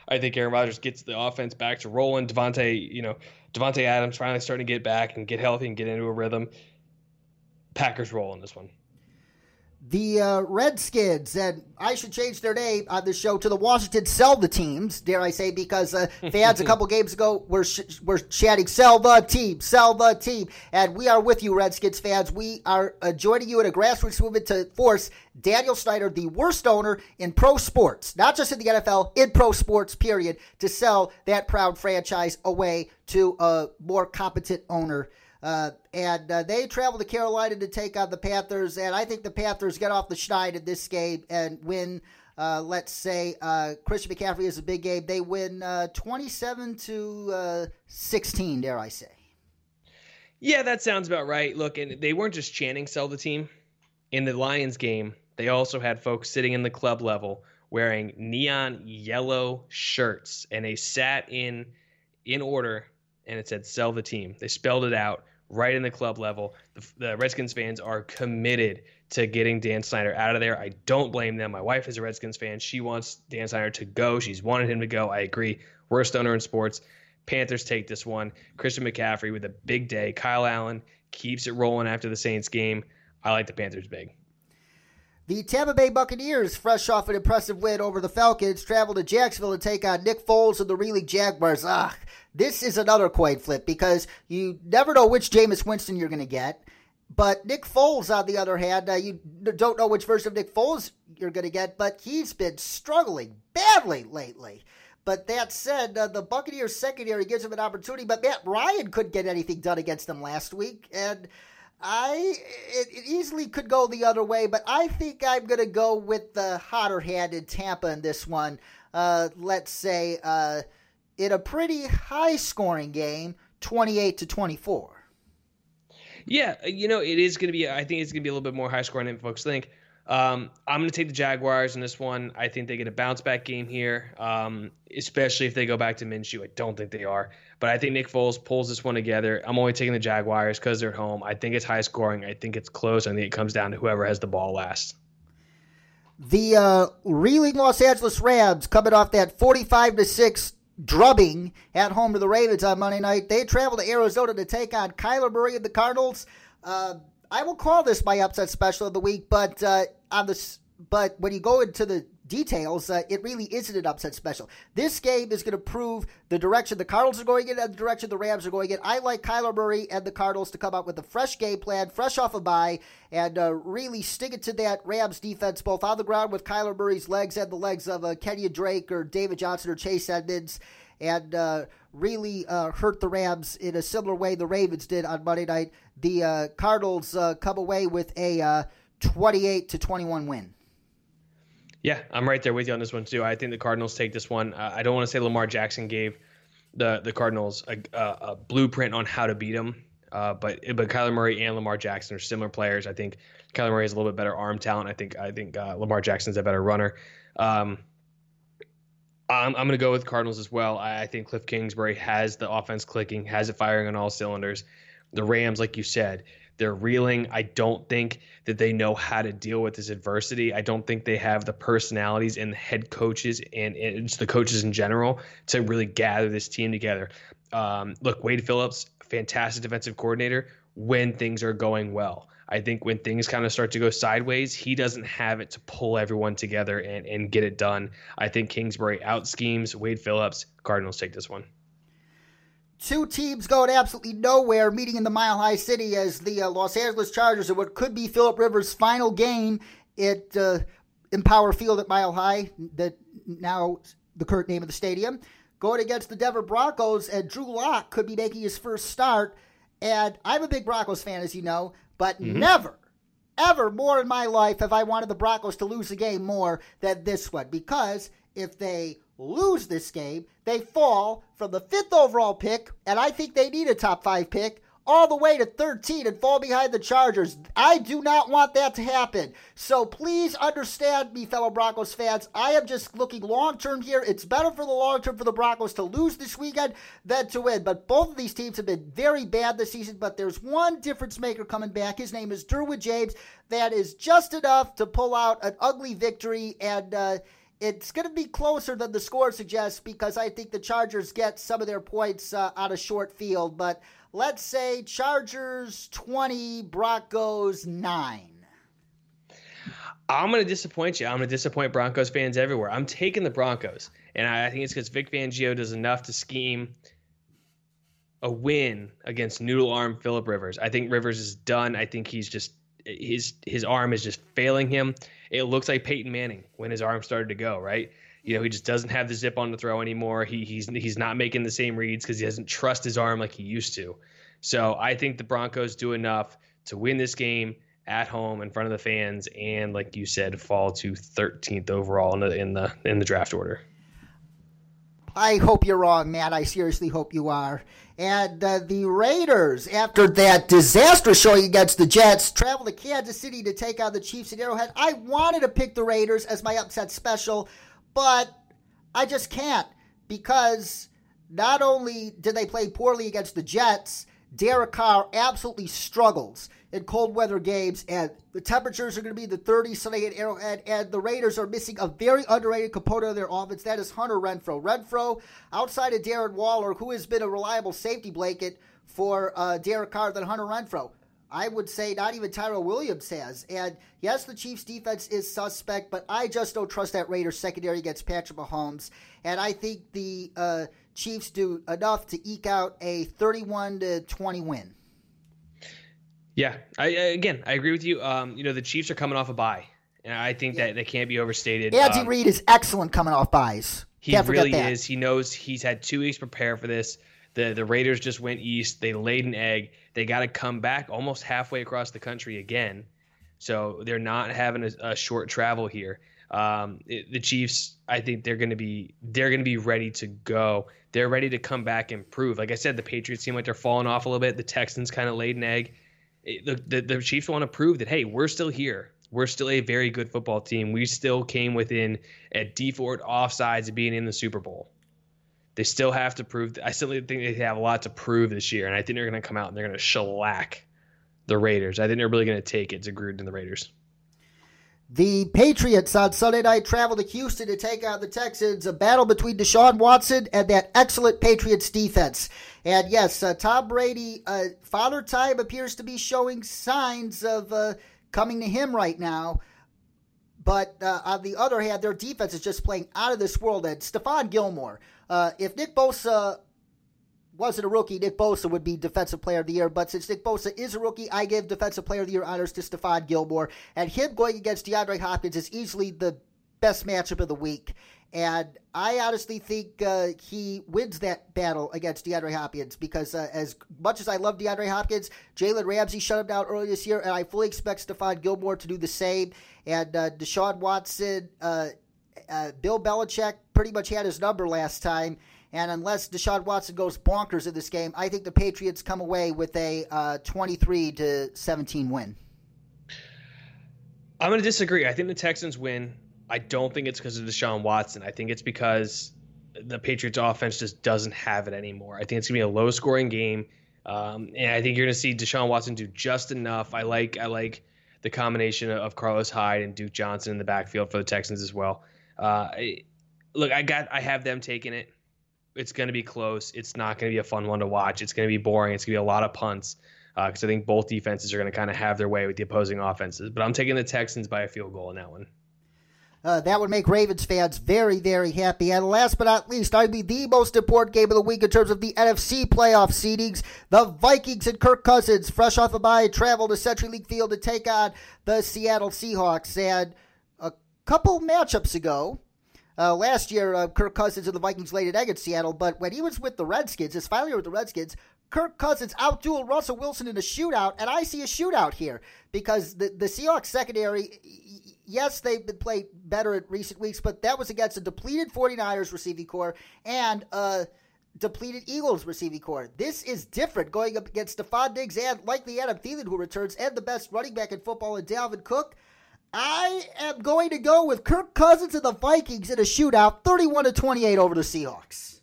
I think Aaron Rodgers gets the offense back to rolling. Davante, you know, Davante Adams finally starting to get back and get healthy and get into a rhythm. Packers roll in this one. the uh, Redskins, and I should change their name on the show to the Washington Sell the Teams, dare I say, because uh, fans a couple games ago were sh- were chatting "Sell the team, sell the team," and we are with you, Redskins fans. We are uh, joining you in a grassroots movement to force Daniel Snyder, the worst owner in pro sports, not just in the NFL, in pro sports, period, to sell that proud franchise away to a more competent owner uh, and uh, they travel to Carolina to take on the Panthers, and I think the Panthers get off the schneid in this game and win. Uh, let's say uh, Christian McCaffrey is a big game. They win uh, 27 to uh, 16, dare I say. Yeah, that sounds about right. Look, and they weren't just chanting "sell the team" in the Lions game. They also had folks sitting in the club level wearing neon yellow shirts, and they sat in in order, and it said "sell the team." They spelled it out right in the club level. The, the, Redskins fans are committed to getting Dan Snyder out of there. I don't blame them. My wife is a Redskins fan. She wants Dan Snyder to go. She's wanted him to go. I agree. Worst owner in sports. Panthers take this one. Christian McCaffrey with a big day. Kyle Allen keeps it rolling after the Saints game. I like the Panthers big. The Tampa Bay Buccaneers, fresh off an impressive win over the Falcons, travel to Jacksonville to take on Nick Foles and the Reeling Jaguars. Ah, this is another coin flip because you never know which Jameis Winston you're going to get. But Nick Foles, on the other hand, uh, you don't know which version of Nick Foles you're going to get, but he's been struggling badly lately. But that said, uh, the Buccaneers secondary gives him an opportunity, but Matt Ryan couldn't get anything done against them last week. And I it, it, easily could go the other way, but I think I'm going to go with the hotter handed Tampa in this one. Uh, let's say uh, in a pretty high scoring game, 28 to 24. Yeah, you know, it is going to be, I think it's going to be a little bit more high scoring than folks think. Um, I'm going to take the Jaguars in this one. I think they get a bounce back game here, um, especially if they go back to Minshew. I don't think they are. But I think Nick Foles pulls this one together. I'm only taking the Jaguars because they're at home. I think it's high scoring. I think it's close. I think it comes down to whoever has the ball last. The uh, reeling Los Angeles Rams coming off that 45 to six drubbing at home to the Ravens on Monday night. They travel to Arizona to take on Kyler Murray and the Cardinals. Uh, I will call this my upset special of the week, but uh, on the but when you go into the details, uh, it really isn't an upset special. This game is going to prove the direction the Cardinals are going in and the direction the Rams are going in. I like Kyler Murray and the Cardinals to come out with a fresh game plan, fresh off a bye, and uh, really stick it to that Rams defense, both on the ground with Kyler Murray's legs and the legs of uh, Kenyan Drake or David Johnson or Chase Edmonds, and uh, really uh, hurt the Rams in a similar way the Ravens did on Monday night. The uh, Cardinals uh, come away with a 28 to 21 win. Yeah, I'm right there with you on this one too. I think the Cardinals take this one. Uh, I don't want to say Lamar Jackson gave the the Cardinals a, a, a blueprint on how to beat them, uh, but but Kyler Murray and Lamar Jackson are similar players. I think Kyler Murray has a little bit better arm talent. I think I think uh, Lamar Jackson's a better runner. Um, I'm, I'm going to go with Cardinals as well. I, I think Cliff Kingsbury has the offense clicking, has it firing on all cylinders. The Rams, like you said, they're reeling. I don't think that they know how to deal with this adversity. I don't think they have the personalities and the head coaches and, and the coaches in general to really gather this team together. Um, look, Wade Phillips, fantastic defensive coordinator when things are going well. I think when things kind of start to go sideways, he doesn't have it to pull everyone together and, and get it done. I think Kingsbury out schemes Wade Phillips. Cardinals take this one. Two teams going absolutely nowhere, meeting in the Mile High City as the uh, Los Angeles Chargers in what could be Philip Rivers' final game at uh, Empower Field at Mile High, that now the current name of the stadium, going against the Denver Broncos, and Drew Lock could be making his first start. And I'm a big Broncos fan, as you know, but mm-hmm. never, ever more in my life have I wanted the Broncos to lose a game more than this one because if they lose this game, they fall from the fifth overall pick, and I think they need a top five pick, all the way to 13 and fall behind the Chargers. I do not want that to happen. So please understand me, fellow Broncos fans. I am just looking long term here. It's better for the long term for the Broncos to lose this weekend than to win. But both of these teams have been very bad this season. But there's one difference maker coming back. His name is Derwin James. That is just enough to pull out an ugly victory and. Uh, it's going to be closer than the score suggests because I think the Chargers get some of their points uh, out of short field. But let's say Chargers 20, Broncos 9. I'm going to disappoint you. I'm going to disappoint Broncos fans everywhere. I'm taking the Broncos, and I, I think it's because Vic Fangio does enough to scheme a win against noodle arm Philip Rivers. I think Rivers is done. I think he's just his his arm is just failing him. It looks like Peyton Manning when his arm started to go, right? You know, he just doesn't have the zip on the throw anymore. He he's he's not making the same reads because he doesn't trust his arm like he used to. So I think the Broncos do enough to win this game at home in front of the fans, and like you said, fall to 13th overall in the in the in the draft order. I hope you're wrong, Matt. I seriously hope you are. And uh, the Raiders, after that disastrous showing against the Jets, travel to Kansas City to take on the Chiefs at Arrowhead. I wanted to pick the Raiders as my upset special, but I just can't because not only did they play poorly against the Jets, Derek Carr absolutely struggles in cold weather games, and the temperatures are going to be the 30s Sunday at Arrowhead, and the Raiders are missing a very underrated component of their offense. That is Hunter Renfrow. Renfrow, outside of Darren Waller, who has been a reliable safety blanket for uh, Derek Carr than Hunter Renfrow. I would say not even Tyrell Williams has. And yes, the Chiefs' defense is suspect, but I just don't trust that Raiders secondary against Patrick Mahomes. And I think the uh, Chiefs do enough to eke out a 31 to 20 win. Yeah, I, again, I agree with you. Um, you know, the Chiefs are coming off a bye, and I think yeah. that they can't be overstated. Andy um, Reid is excellent coming off byes. He can't really is. He knows he's had two weeks prepare for this. The the Raiders just went east. They laid an egg. They got to come back almost halfway across the country again. So they're not having a, a short travel here. Um, it, the Chiefs, I think they're going to be they're going to be ready to go. They're ready to come back and prove. Like I said, the Patriots seem like they're falling off a little bit. The Texans kind of laid an egg the, the, the Chiefs want to prove that hey, we're still here. We're still a very good football team. We still came within a Dee Ford offsides of being in the Super Bowl. They still have to prove. I still think they have a lot to prove this year, and I think they're going to come out and they're going to shellac the Raiders. I think they're really going to take it to Gruden and the Raiders. The Patriots on Sunday night travel to Houston to take on the Texans. A battle between Deshaun Watson and that excellent Patriots defense. And yes, uh, Tom Brady, uh, Father Time appears to be showing signs of uh, coming to him right now. But uh, on the other hand, their defense is just playing out of this world. And Stephon Gilmore, uh, if Nick Bosa wasn't a rookie, Nick Bosa would be Defensive Player of the Year. But since Nick Bosa is a rookie, I give Defensive Player of the Year honors to Stephon Gilmore. And him going against DeAndre Hopkins is easily the best matchup of the week. And I honestly think uh, he wins that battle against DeAndre Hopkins because, uh, as much as I love DeAndre Hopkins, Jalen Ramsey shut him down earlier this year, and I fully expect Stephon Gilmore to do the same. And uh, Deshaun Watson, uh, uh, Bill Belichick pretty much had his number last time. And unless Deshaun Watson goes bonkers in this game, I think the Patriots come away with a uh, 23 to 17 win. I'm going to disagree. I think the Texans win. I don't think it's because of Deshaun Watson. I think it's because the Patriots offense just doesn't have it anymore. I think it's going to be a low scoring game. Um, and I think you're going to see Deshaun Watson do just enough. I like I like the combination of Carlos Hyde and Duke Johnson in the backfield for the Texans as well. Uh, look, I got I have them taking it. It's going to be close. It's not going to be a fun one to watch. It's going to be boring. It's going to be a lot of punts because uh, I think both defenses are going to kind of have their way with the opposing offenses. But I'm taking the Texans by a field goal in that one. Uh, that would make Ravens fans very, very happy. And last but not least, I'd be the most important game of the week in terms of the NFC playoff seedings. The Vikings and Kirk Cousins, fresh off a bye, travel to CenturyLink Field to take on the Seattle Seahawks. And a couple matchups ago, uh, last year, uh, Kirk Cousins and the Vikings laid an egg at Seattle, but when he was with the Redskins, his final year with the Redskins, Kirk Cousins outdueled Russell Wilson in a shootout, and I see a shootout here because the, the Seahawks secondary, yes, they've been played better in recent weeks, but that was against a depleted 49ers receiving core and a depleted Eagles receiving core. This is different going up against Stefon Diggs and likely Adam Thielen, who returns, and the best running back in football in Dalvin Cook. I am going to go with Kirk Cousins and the Vikings in a shootout, 31 to 28 over the Seahawks.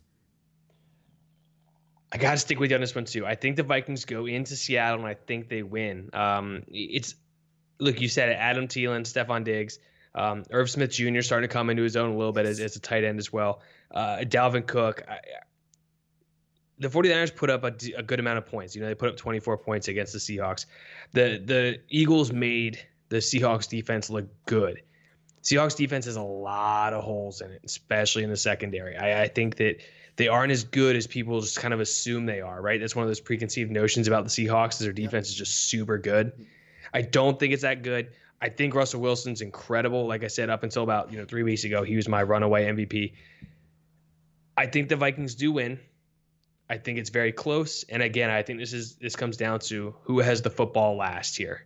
I got to stick with you on this one too. I think the Vikings go into Seattle and I think they win. Um, it's look, you said it, Adam Thielen, Stefon Diggs, um, Irv Smith Jr. starting to come into his own a little bit as, as a tight end as well. Uh, Dalvin Cook. I, the 49ers put up a, a good amount of points. You know, they put up 24 points against the Seahawks. The the Eagles made the Seahawks defense look good. Seahawks defense has a lot of holes in it, especially in the secondary. I, I think that they aren't as good as people just kind of assume they are, right? That's one of those preconceived notions about the Seahawks is their defense is just super good. I don't think it's that good. I think Russell Wilson's incredible. Like I said, up until about you know three weeks ago, he was my runaway MVP. I think the Vikings do win. I think it's very close. And again, I think this is this comes down to who has the football last here,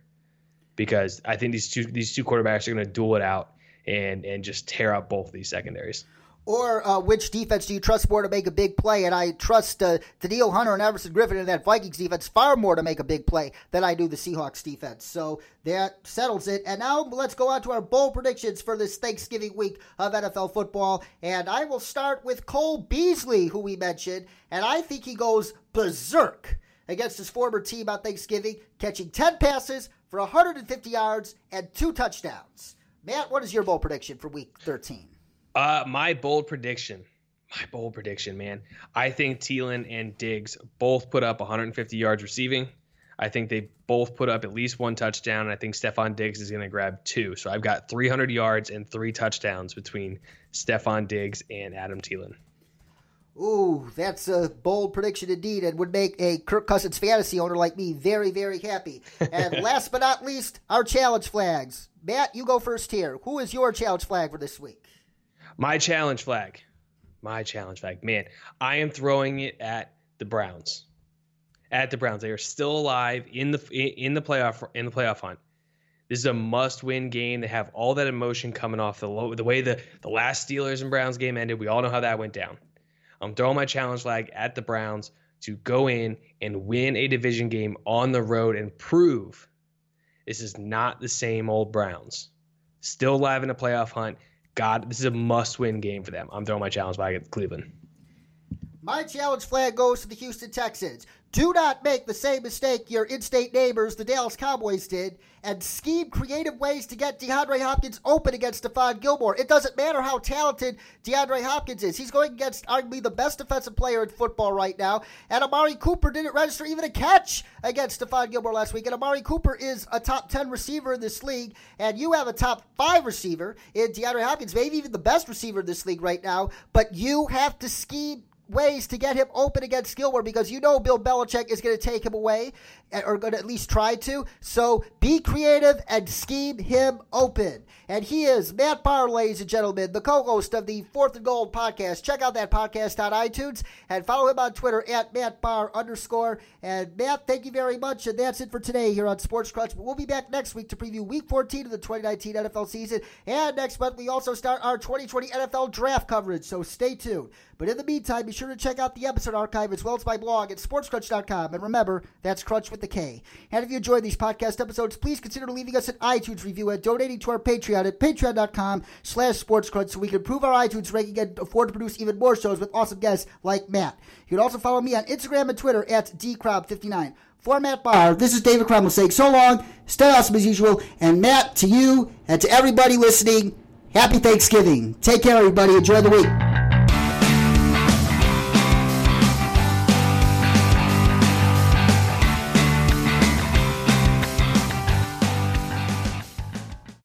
because I think these two these two quarterbacks are going to duel it out and and just tear up both these secondaries. Or uh, which defense do you trust more to make a big play? And I trust uh, Danielle Hunter and Everson Griffen in that Vikings defense far more to make a big play than I do the Seahawks defense. So that settles it. And now let's go on to our bold predictions for this Thanksgiving week of NFL football. And I will start with Cole Beasley, who we mentioned. And I think he goes berserk against his former team on Thanksgiving, catching 10 passes for 150 yards and two touchdowns. Matt, what is your bold prediction for week 13? Uh, my bold prediction. My bold prediction, man. I think Thielen and Diggs both put up 150 yards receiving. I think they both put up at least one touchdown. And I think Stefon Diggs is going to grab two. So I've got 300 yards and three touchdowns between Stefon Diggs and Adam Thielen. Ooh, that's a bold prediction indeed, and would make a Kirk Cousins fantasy owner like me very, very happy. And last but not least, our challenge flags. Matt, you go first here. Who is your challenge flag for this week? My challenge flag. My challenge flag. Man, I am throwing it at the Browns. At the Browns. They are still alive in the in the playoff in the playoff hunt. This is a must-win game. They have all that emotion coming off the low, the way the the last Steelers and Browns game ended. We all know how that went down. I'm throwing my challenge flag at the Browns to go in and win a division game on the road and prove this is not the same old Browns. Still alive in a playoff hunt. God, this is a must-win game for them. I'm throwing my challenge flag at Cleveland. My challenge flag goes to the Houston Texans. Do not make the same mistake your in state neighbors, the Dallas Cowboys, did and scheme creative ways to get DeAndre Hopkins open against Stephon Gilmore. It doesn't matter how talented DeAndre Hopkins is. He's going against arguably the best defensive player in football right now. And Amari Cooper didn't register even a catch against Stephon Gilmore last week. And Amari Cooper is a top 10 receiver in this league. And you have a top five receiver in DeAndre Hopkins, maybe even the best receiver in this league right now. But you have to scheme ways to get him open against Gilmore because you know Bill Belichick is going to take him away eh, or going to at least try to. So be creative and scheme him open. And he is Matt Barr, ladies and gentlemen, the co-host of the Fourth and Gold podcast. Check out that podcast on iTunes and follow him on Twitter at Matt Barr underscore. And Matt, thank you very much. And that's it for today here on Sports Crunch. But we'll be back next week to preview Week 14 of the 2019 NFL season. And next month we also start our 2020 NFL draft coverage. So stay tuned. But in the meantime, be sure to check out the episode archive as well as my blog at sportscrunch.com. And remember, that's Crunch with the K. And if you enjoyed these podcast episodes, please consider leaving us an iTunes review and donating to our Patreon at patreon.com slash sportscrunch so we can improve our iTunes ranking and afford to produce even more shows with awesome guests like Matt. You can also follow me on Instagram and Twitter at dcrob59. For Matt Barr, this is David Cromwell saying so long, stay awesome as usual, and Matt, to you and to everybody listening, happy Thanksgiving. Take care, everybody. Enjoy the week.